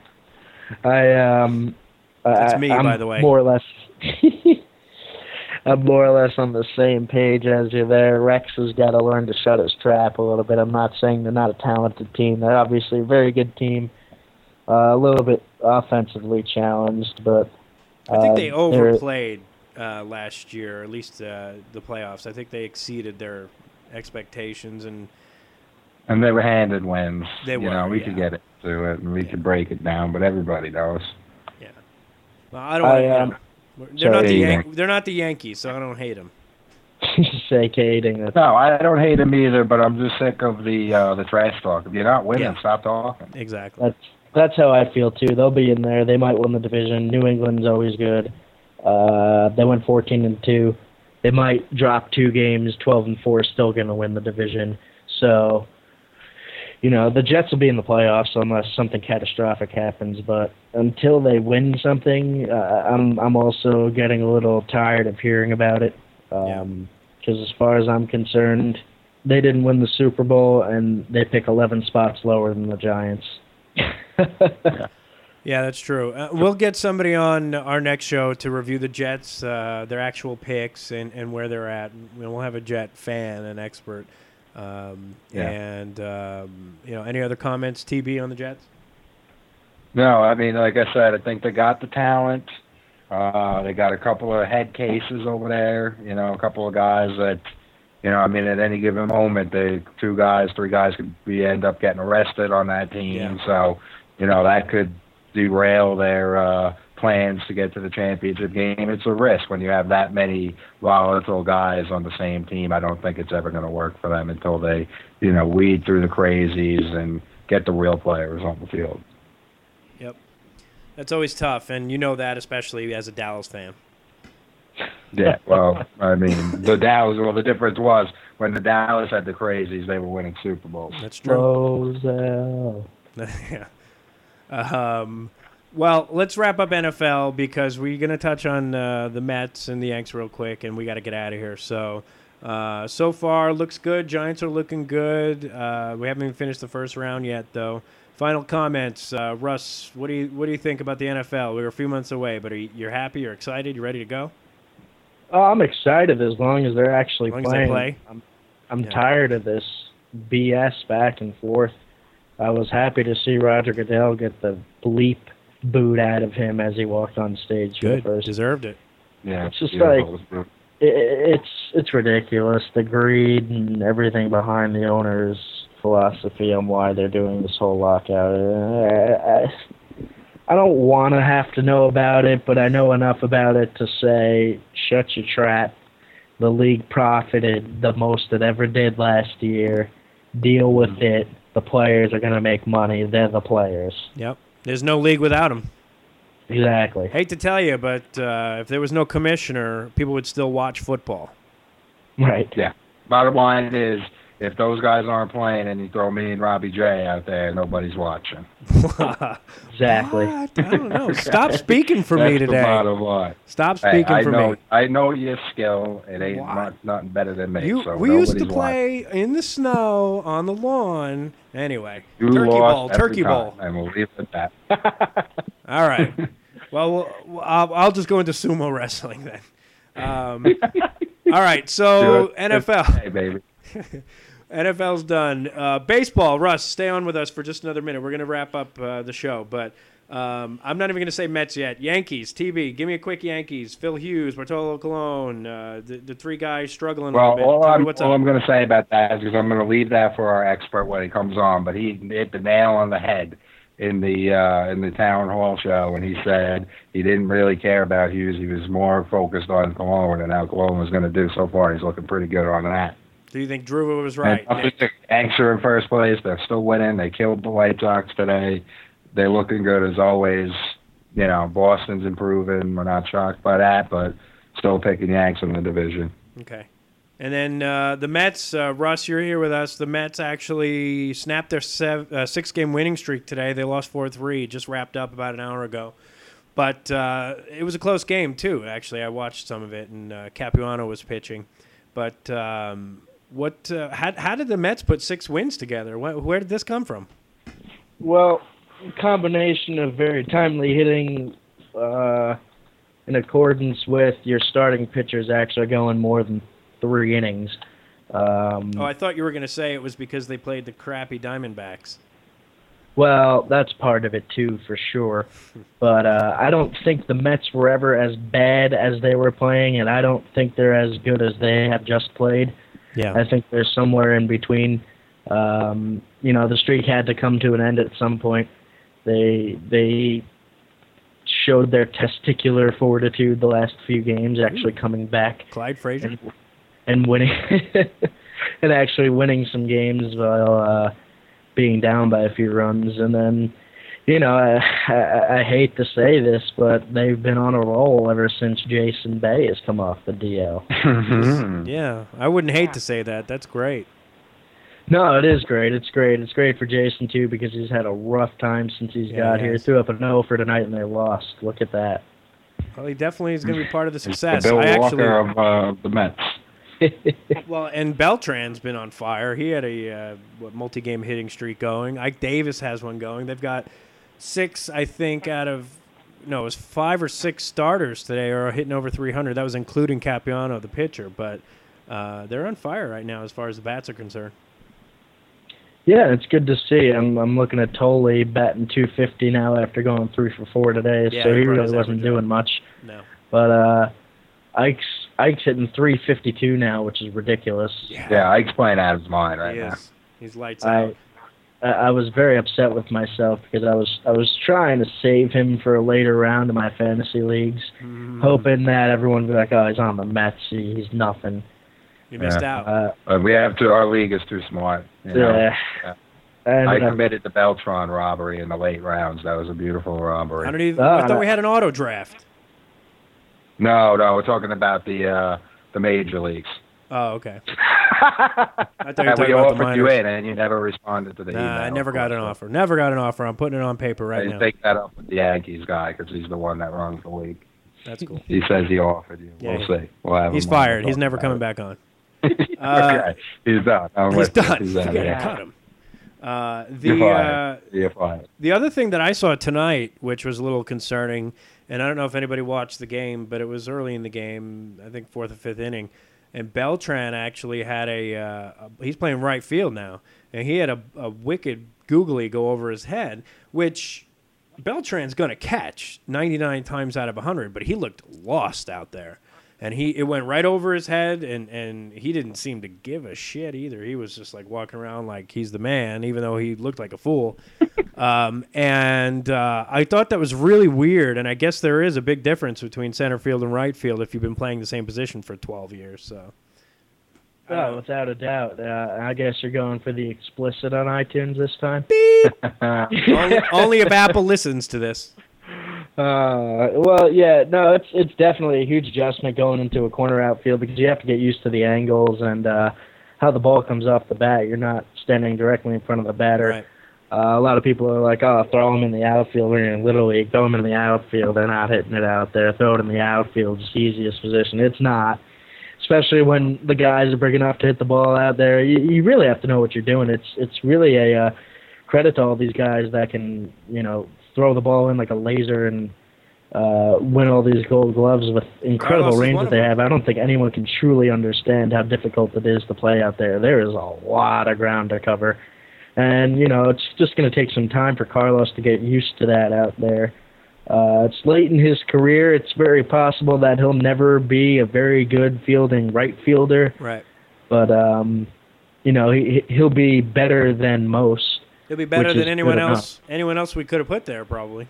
I um. That's I, me, I'm by the way. More or less. I'm more or less on the same page as you there. Rex has got to learn to shut his trap a little bit. I'm not saying they're not a talented team. They're obviously a very good team. Uh, a little bit offensively challenged, but I think they overplayed uh, last year, or at least uh, the playoffs. I think they exceeded their expectations, and And they were handed wins. They were. you know, we yeah. could get into it and we could break it down, but everybody knows. well, I don't. I, wanna- um, they're not the. Yan- they're not the Yankees, so I don't hate them. say hating it. No, I don't hate them either, but I'm just sick of the uh, the trash talk. If you're not winning, Yeah. stop talking. Exactly. That's that's how I feel too. They'll be in there. They might win the division. New England's always good. Uh, they went 14 and two. They might drop two games. 12 and four, still going to win the division. So, you know, the Jets will be in the playoffs unless something catastrophic happens. But until they win something, uh, I'm I'm also getting a little tired of hearing about it. Um, Because as far as I'm concerned, they didn't win the Super Bowl, and they pick 11 spots lower than the Giants. Yeah, that's true. Uh, we'll get somebody on our next show to review the Jets, uh, their actual picks, and, and where they're at. We'll have a Jet fan, an expert. Um, Yeah. And um, you know, any other comments, TB, on the Jets? No, I mean, like I said, I think they got the talent. Uh, they got a couple of head cases over there. You know, a couple of guys that, you know, I mean, at any given moment, the two guys, three guys could be end up getting arrested on that team. Yeah. So, you know, that could derail their uh, plans to get to the championship game. It's a risk when you have that many volatile guys on the same team. I don't think it's ever going to work for them until they, you know, weed through the crazies and get the real players on the field. Yep. That's always tough, and you know that, especially as a Dallas fan. Yeah, well, I mean, the Dallas. Well, the difference was when the Dallas had the crazies, they were winning Super Bowls. That's true. Yeah. Um, well, let's wrap up NFL because we're going to touch on uh, the Mets and the Yanks real quick, and we got to get out of here. So, uh, so far looks good. Giants are looking good. Uh, we haven't even finished the first round yet, though. Final comments, uh, Russ. What do you what do you think about the NFL? We're a few months away, but are you, you're happy? You're excited? You ready to go? Oh, I'm excited as long as they're actually As long as they playing. play. I'm, I'm Yeah. tired of this BS back and forth. I was happy to see Roger Goodell get the bleep boot out of him as he walked on stage Good. first Deserved it. Yeah, It's just like it, it's it's ridiculous the greed and everything behind the owner's philosophy on why they're doing this whole lockout. Uh, I, I don't want to have to know about it, but I know enough about it to say shut your trap. The league profited the most it ever did last year. Deal with it. The players are going to make money. They're the players. Yep. There's no league without them. Exactly. Hate to tell you, but uh, if there was no commissioner, people would still watch football. Right. Yeah. Bottom line is, if those guys aren't playing and you throw me and Robbie J out there, nobody's watching. Exactly. What? I don't know. Stop speaking for me today. The bottom line. Stop Hey, speaking I for know, me. I know your skill. It ain't Why? not, nothing better than me. You, so we used to nobody's play in the snow on the lawn. Anyway. You turkey ball, turkey time, bowl. and we'll leave it at that. All right. well, we'll, we'll I'll, I'll just go into sumo wrestling then. Um, all right. So NFL. Hey, baby. NFL's done. Uh, baseball, Russ, stay on with us for just another minute. We're going to wrap up uh, the show. But Um, I'm not even going to say Mets yet. Yankees, TB, give me a quick Yankees. Phil Hughes, Bartolo Colon, uh, the, the three guys struggling a Well, little bit. all Tell I'm, what's all up. I'm going to say about that is because I'm going to leave that for our expert when he comes on. But he hit the nail on the head in the uh, in the town hall show when he said he didn't really care about Hughes. He was more focused on Colon and how Colon was going to do. So far, he's looking pretty good on that. Do you think Drew was right? And Nick? the Yanks are in first place. They're still winning. They killed the White Sox today. They're looking good as always. You know, Boston's improving. We're not shocked by that, but still picking Yanks in the division. Okay. And then uh, the Mets, uh, Russ, you're here with us. The Mets actually snapped their sev- uh, six game winning streak today. They lost 4 3, just wrapped up about an hour ago. But uh, it was a close game, too, actually. I watched some of it, and uh, Capuano was pitching. But um, what? Uh, how, how did the Mets put six wins together? Where, where did this come from? Well, combination of very timely hitting uh, in accordance with your starting pitchers actually going more than three innings. Um, Oh, I thought you were going to say it was because they played the crappy Diamondbacks. Well, that's part of it too, for sure. But uh, I don't think the Mets were ever as bad as they were playing, and I don't think they're as good as they have just played. Yeah. I think they're somewhere in between. Um, you know, the streak had to come to an end at some point. They they showed their testicular fortitude the last few games, actually coming back Clyde Frazier? and, and winning and actually winning some games while uh, being down by a few runs. And then, you know, I, I, I hate to say this, but they've been on a roll ever since Jason Bay has come off the DL. Yeah, I wouldn't hate to say that. That's great. No, it is great. It's great. It's great for Jason too because he's had a rough time since he's Yeah, got he here. has. Threw up an O for tonight and they lost. Look at that. Well, he definitely is going to be part of the success. the Bill I actually, Walker of uh, the Mets. well, and Beltran's been on fire. He had a uh, what, multi-game hitting streak going. Ike Davis has one going. They've got six, I think, out of no, it was five or six starters today are hitting over 300. That was including Capuano, the pitcher. But uh, they're on fire right now as far as the bats are concerned. Yeah, it's good to see. I'm I'm looking at Tolley batting 250 now after going three for four today, Yeah, so he he really wasn't doing up. much. No. But uh, Ike's Ike's hitting 352 now, which is ridiculous. Yeah, Ike's playing out of his mind right he now. is. He's lights I out. I I was very upset with myself because I was I was trying to save him for a later round in my fantasy leagues, Mhm. hoping that everyone would be like, "Oh, he's on the Mets. He, he's nothing." You missed Yeah. out. Uh, But we have to. Our league is too smart. You know? yeah. Yeah. I I committed the Beltran robbery in the late rounds. That was a beautiful robbery. I don't even. Ah, I thought no. we had an auto draft. No, no, we're talking about the uh, the major leagues. Oh, okay. I thought you were we offered you in, and you never responded to the email. Nah, I never got an offer. Never got an offer. I'm putting it on paper right now. take that up with the Yankees guy because he's the one that runs the league. That's cool. He says he offered you. Yeah, we'll see. We'll have He's fired. He's never coming it. back on. Uh, okay, he's done. I'm He's done. He's out. Forget. Yeah. Cut him. Uh, the uh. The other thing that I saw tonight, which was a little concerning, and I don't know if anybody watched the game, but it was early in the game, I think fourth or fifth inning, and Beltran actually had a, uh, a he's playing right field now, and he had a, a wicked googly go over his head, which Beltran's going to catch 99 times out of 100, but he looked lost out there. And he it went right over his head and, and he didn't seem to give a shit either. He was just like walking around like he's the man, even though he looked like a fool. Um, and uh, I thought that was really weird. And I guess there is a big difference between center field and right field if you've been playing the same position for 12 years. So Oh, without a doubt. Uh, I guess you're going for the explicit on iTunes this time. only, only if Apple listens to this. Uh, well, yeah, no, it's it's definitely a huge adjustment going into a corner outfield because you have to get used to the angles and uh, how the ball comes off the bat. You're not standing directly in front of the batter. Right. Uh, a lot of people are like, "Oh, throw him in the outfield." You're in little league, throw him in the outfield. They're not hitting it out there. Throw it in the outfield. It's the easiest position. It's not, especially when the guys are big enough to hit the ball out there. You, you really have to know what you're doing. It's it's really a uh, credit to all these guys that can you know throw the ball in like a laser and uh, win all these gold gloves with incredible range that they have. I don't think anyone can truly understand how difficult it is to play out there. There is a lot of ground to cover. And you know it's just going to take some time for Carlos to get used to that out there. Uh, it's late in his career. It's very possible that he'll never be a very good fielding right fielder, Right. but um, you know he he'll be better than most. He'll be better than anyone good enough. else. Anyone else we could have put there, probably.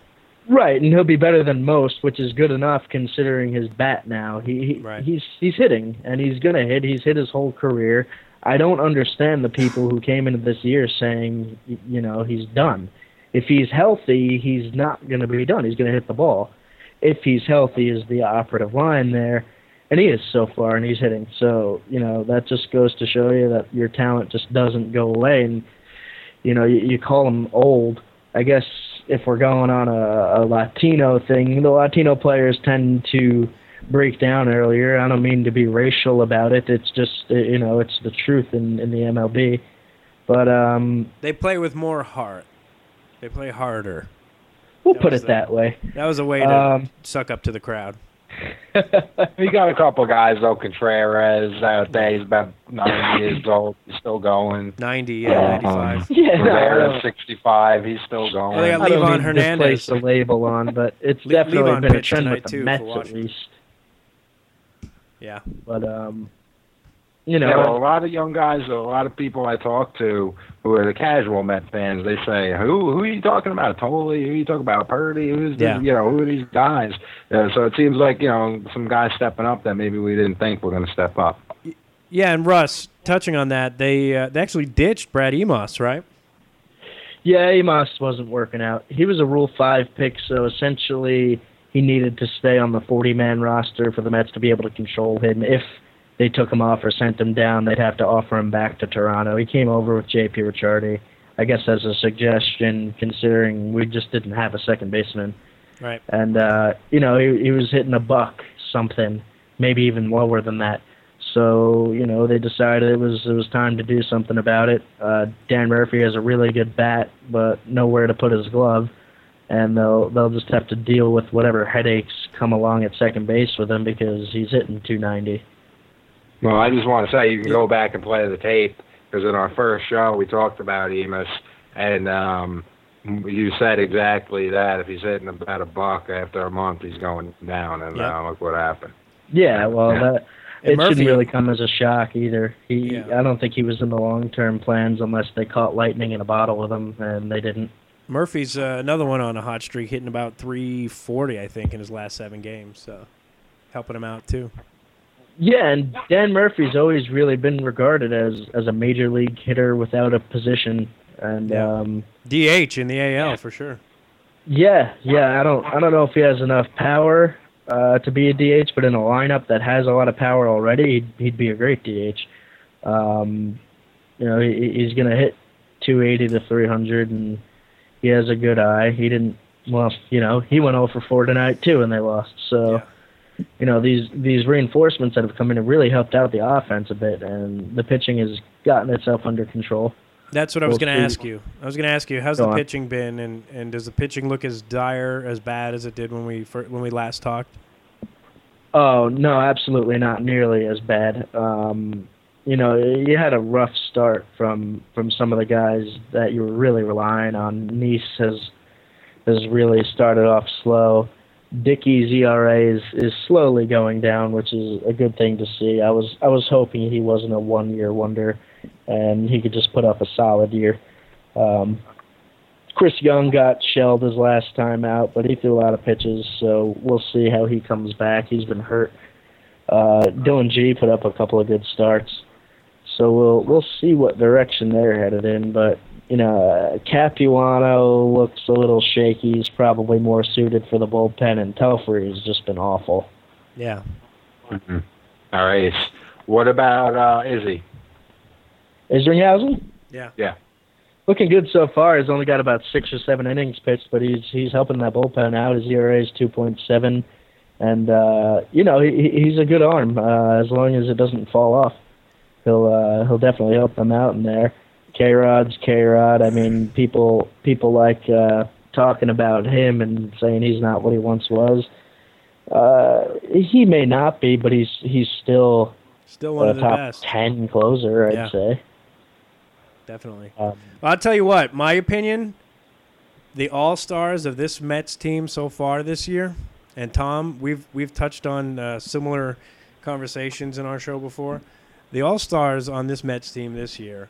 Right, and he'll be better than most, which is good enough considering his bat now. He, he Right. he's he's hitting and he's gonna hit. He's hit his whole career. I don't understand the people who came into this year saying you know he's done. If he's healthy, he's not gonna be done. He's gonna hit the ball. If he's healthy, is the operative line there, and he is so far, and he's hitting. So you know that just goes to show you that your talent just doesn't go away. And you know you, you call him old. I guess if we're going on a, a Latino thing, the Latino players tend to break down earlier. I don't mean to be racial about it. It's just you know it's the truth in in the MLB. But um, They play with more heart. They play harder. we'll That put it the- that way. That was a way to Um, suck up to the crowd. We got a couple guys though. Contreras out there. He's about 90 years old. He's still going. 90, yeah, 95. Yeah, Rivera, don't- 65. He's still going. Oh, they got I don't Livan mean to Hernandez. Place a label on, but it's Le- definitely Livan been a trend with the too, Mets at least. Yeah. But um, you know, Yeah, well, a lot of young guys, a lot of people I talk to who are the casual Met fans, they say, "Who who are you talking about? Tolley? Who are you talking about? Purdy? Who's this, Yeah. you know who are these guys?" Uh, so it seems like you know some guys stepping up that maybe we didn't think were going to step up. Yeah, and Russ, touching on that, they uh, they actually ditched Brad Emaus, right? Yeah, Emaus wasn't working out. He was a Rule 5 pick, so essentially he needed to stay on the 40 man roster for the Mets to be able to control him. If they took him off or sent him down, they'd have to offer him back to Toronto. He came over with JP Ricciardi, I guess, as a suggestion, considering we just didn't have a second baseman. Right. And, uh, you know, he, he was hitting a buck something, maybe even lower than that. So you know they decided it was it was time to do something about it. Uh, Dan Murphy has a really good bat, but nowhere to put his glove, and they'll they'll just have to deal with whatever headaches come along at second base with him because he's hitting 290. Well, I just want to say you can go back and play the tape because in our first show we talked about Emaus, and um, you said exactly that. If he's hitting about a buck after a month, he's going down, and Yeah. uh, look what happened. Yeah, well Yeah. that And it Murphy- shouldn't really come as a shock either. He Yeah. I don't think he was in the long term plans unless they caught lightning in a bottle with him, and they didn't. Murphy's uh, another one on a hot streak, hitting about 340, I think, in his last seven games. So helping him out too. Yeah, and Dan Murphy's always really been regarded as as a major league hitter without a position, and Yeah. um, DH in the AL for sure. yeah, yeah. I don't I don't know if he has enough power uh, to be a DH, but in a lineup that has a lot of power already, he'd, he'd be a great DH. Um, you know, he, he's gonna hit 280 to 300, and he has a good eye. He didn't well, you know, he went 0 for 4 tonight too, and they lost. So. Yeah. you know these these reinforcements that have come in have really helped out the offense a bit, and the pitching has gotten itself under control. That's what I was going to ask you. I was going to ask you, how's Go the on. pitching been, and, and does the pitching look as dire, as bad as it did when we fir- when we last talked? Oh no, absolutely not nearly as bad. Um, you know, you had a rough start from from some of the guys that you were really relying on. Nice has has really started off slow. Dickey's ERA is, is slowly going down, which is a good thing to see. I was I was hoping he wasn't a one year wonder, and he could just put up a solid year. Um, Chris Young got shelled his last time out, but he threw a lot of pitches, so we'll see how he comes back. He's been hurt. Uh, Dillon Gee put up a couple of good starts, so we'll we'll see what direction they're headed in. But you know, uh, Capuano looks a little shaky. He's probably more suited for the bullpen, and Pelfrey has just been awful. Yeah. Mm-hmm. All right. What about uh, Izzy? Isringhausen Yeah. Yeah. looking good so far. He's only got about six or seven innings pitched, but he's he's helping that bullpen out. His ERA is two point seven, and uh, you know he, he- he's a good arm uh, as long as it doesn't fall off. He'll uh, he'll definitely help them out in there. K Rod's K Rod. I mean, people people like uh, talking about him and saying he's not what he once was. Uh, he may not be, but he's he's still Still one of the top best. ten closer, I'd Yeah. say. definitely. Um, I'll tell you what, my opinion, the all stars of this Mets team so far this year, and Tom, we've we've touched on uh, similar conversations in our show before. The all stars on this Mets team this year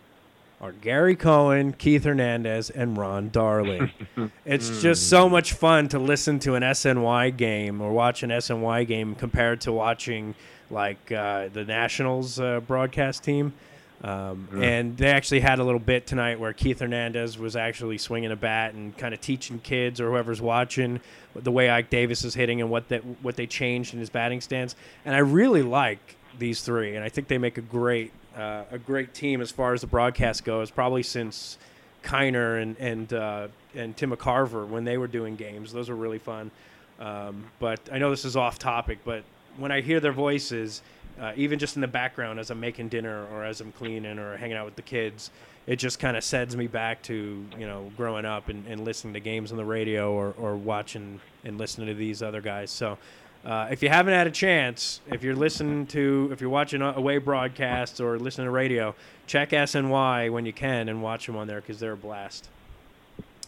are Gary Cohen, Keith Hernandez, and Ron Darling. it's just so much fun to listen to an SNY game or watch an SNY game compared to watching like uh, the Nationals uh, broadcast team. Um, And they actually had a little bit tonight where Keith Hernandez was actually swinging a bat and kind of teaching kids or whoever's watching the way Ike Davis is hitting and what that what they changed in his batting stance. And I really like these three, and I think they make a great uh, a great team as far as the broadcast goes. Probably since Kiner and and uh, and Tim McCarver when they were doing games, those were really fun. Um, but I know this is off topic, but when I hear their voices, uh, even just in the background as I'm making dinner or as I'm cleaning or hanging out with the kids, it just kind of sends me back to you know growing up and, and listening to games on the radio or, or watching and listening to these other guys. So. Uh, if you haven't had a chance, if you're listening to, if you're watching away broadcasts or listening to radio, check SNY when you can and watch them on there because they're a blast.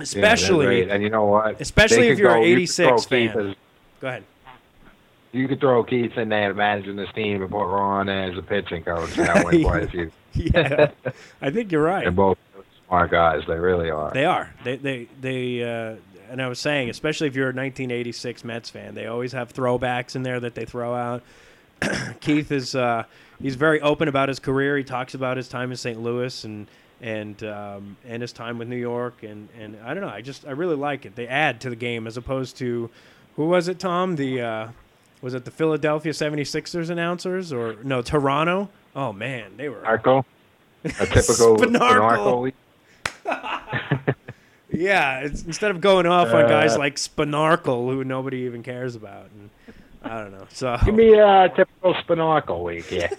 Especially, great. and you know what? especially if you're go- an you could 86 throw fan. As- go ahead. You could throw Keith in there managing this team and put Ron as a pitching coach. That way, play if you. Yeah, I think you're right. They're both smart guys. They really are. They are. They they they. Uh, and I was saying, especially if you're a 1986 Mets fan, they always have throwbacks in there that they throw out. Keith is uh, he's very open about his career. He talks about his time in St. Louis and and um, and his time with New York and and I don't know. I just I really like it. They add to the game as opposed to who was it? Tom the uh, was it the Philadelphia 76ers announcers or no Toronto? Oh man, they were Narco. A typical Spanarkel. Yeah, it's, instead of going off on guys Uh, like Spanarkel, who nobody even cares about, and I don't know. So Give me a typical Spanarkel week. Yeah.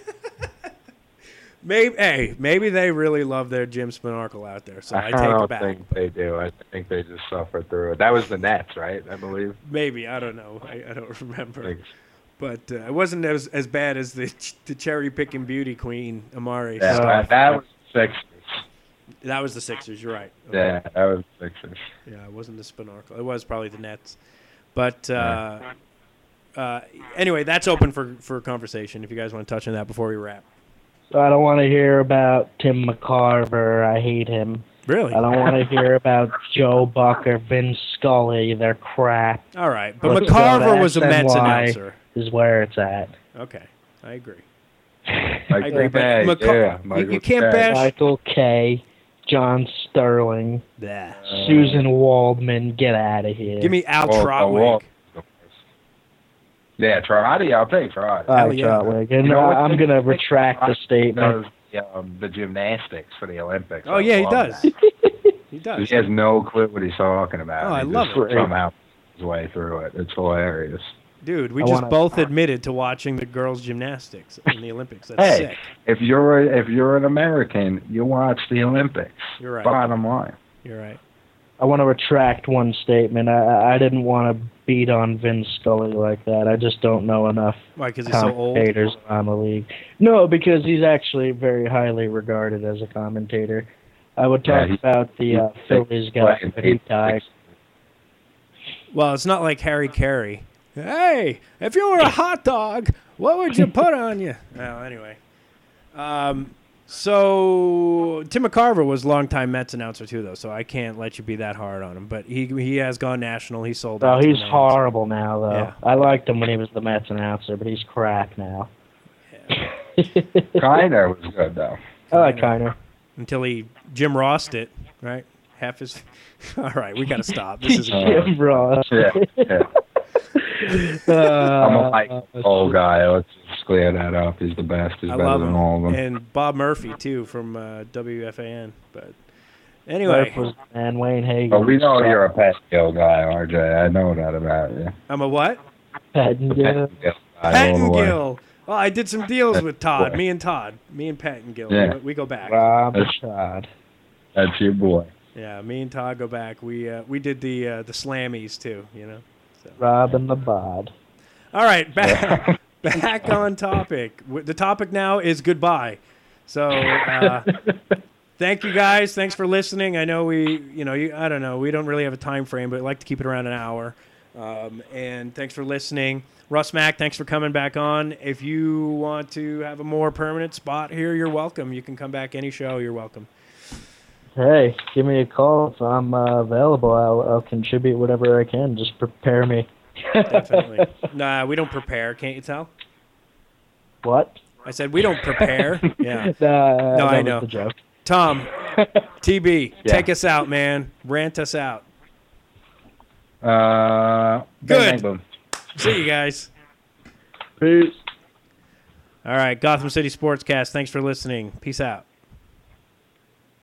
maybe, hey, maybe they really love their Jim Spanarkel out there. So I, I take don't it back. think they do. I think they just suffer through it. That was the Nets, right? I believe. Maybe I don't know. I, I don't remember, Like, but uh, it wasn't as as bad as the the cherry picking beauty queen Amari. yeah, So that, was Sixers. That was the Sixers. You're right. Okay. Yeah, that was Sixers. Yeah, it wasn't the Spanarkel. It was probably the Nets. But uh, uh, anyway, that's open for for conversation. If you guys want to touch on that before we wrap. So I don't want to hear about Tim McCarver. I hate him. Really? I don't want to hear about Joe Buck or Vince Scully. They're crap. All right, but Let's McCarver was a Mets SNY. announcer. Is where it's at. Okay, I agree. I agree, but hey, yeah, you- you can't Jackson. bash- Michael Kay. John Sterling, Blah. Suzyn Waldman, get out of here. Give me Al Oh, oh, Trautwig. Walt. Yeah, Trotty. I'll take Trotty. All Hell right. Trautwig. And You know. I'm gonna retract the statement. does um, the gymnastics for the Olympics. Oh I yeah, he does. he does. He has no clue what he's talking about. Oh, I He love just it. Somehow his way through it. It's hilarious. Dude, we I just wanna- both admitted to watching the girls' gymnastics in the Olympics. That's Hey, sick. if you're a, if you're an American, you watch the Olympics. You're right. Bottom line. You're right. I want to retract one statement. I, I didn't want to beat on Vince Scully like that. I just don't know enough Why? Because he's so old. commentators on the league. No, because he's actually very highly regarded as a commentator. I would Yeah, talk he- about the uh, Phillies guy, but he died. Well, it's not like Harry Caray. Hey, if you were a hot dog, what would you put on you? Well, anyway. Um, so Tim McCarver was longtime Mets announcer too, though. So I can't let you be that hard on him. But he he has gone national. He sold out. Oh, to he's the Mets. horrible now, though. Yeah. I liked him when he was the Mets announcer, but he's crap now. Kiner was good though. I like Kiner. until he Jim Rossed it, right? Half his. All right, we got to stop. This is. Jim Ross. Yeah, yeah. Uh, I'm a Mike old guy. Let's just clear that up. He's the best. He's I better love than him. all of them. And Bob Murphy too from uh, WFAN. But anyway, Murph was and Wayne Hagin. But we know you're a Pat Gill guy, RJ. I know that about you. I'm a what? Patton, yeah. Pat Gill guy all the way. Well, I did some deals with Todd. Me and Todd. Me and Pettengill. Yeah. We, we go back. Rob That's- Shad. That's your boy. Yeah, me and Todd go back. We uh, we did the uh, the Slammies too. You know. Rob and the Bod. All right, back back on topic. The topic now is goodbye. So uh, thank you guys. Thanks for listening. I know we, you know, you, I don't know, we don't really have a time frame, but I like to keep it around an hour. Um, and thanks for listening. Russ Mack, thanks for coming back on. If you want to have a more permanent spot here, you're welcome. You can come back any show. You're welcome. Hey, give me a call if I'm uh, available. I'll, I'll contribute whatever I can. Just prepare me. Definitely. nah, we don't prepare. Can't you tell? What? I said we don't prepare. Yeah. Uh, No, I know. the joke. Tom, TB, Yeah. take us out, man. Rant us out. Uh, Good. bang, boom. See you guys. Peace. All right, Gotham City Sportscast. Thanks for listening. Peace out.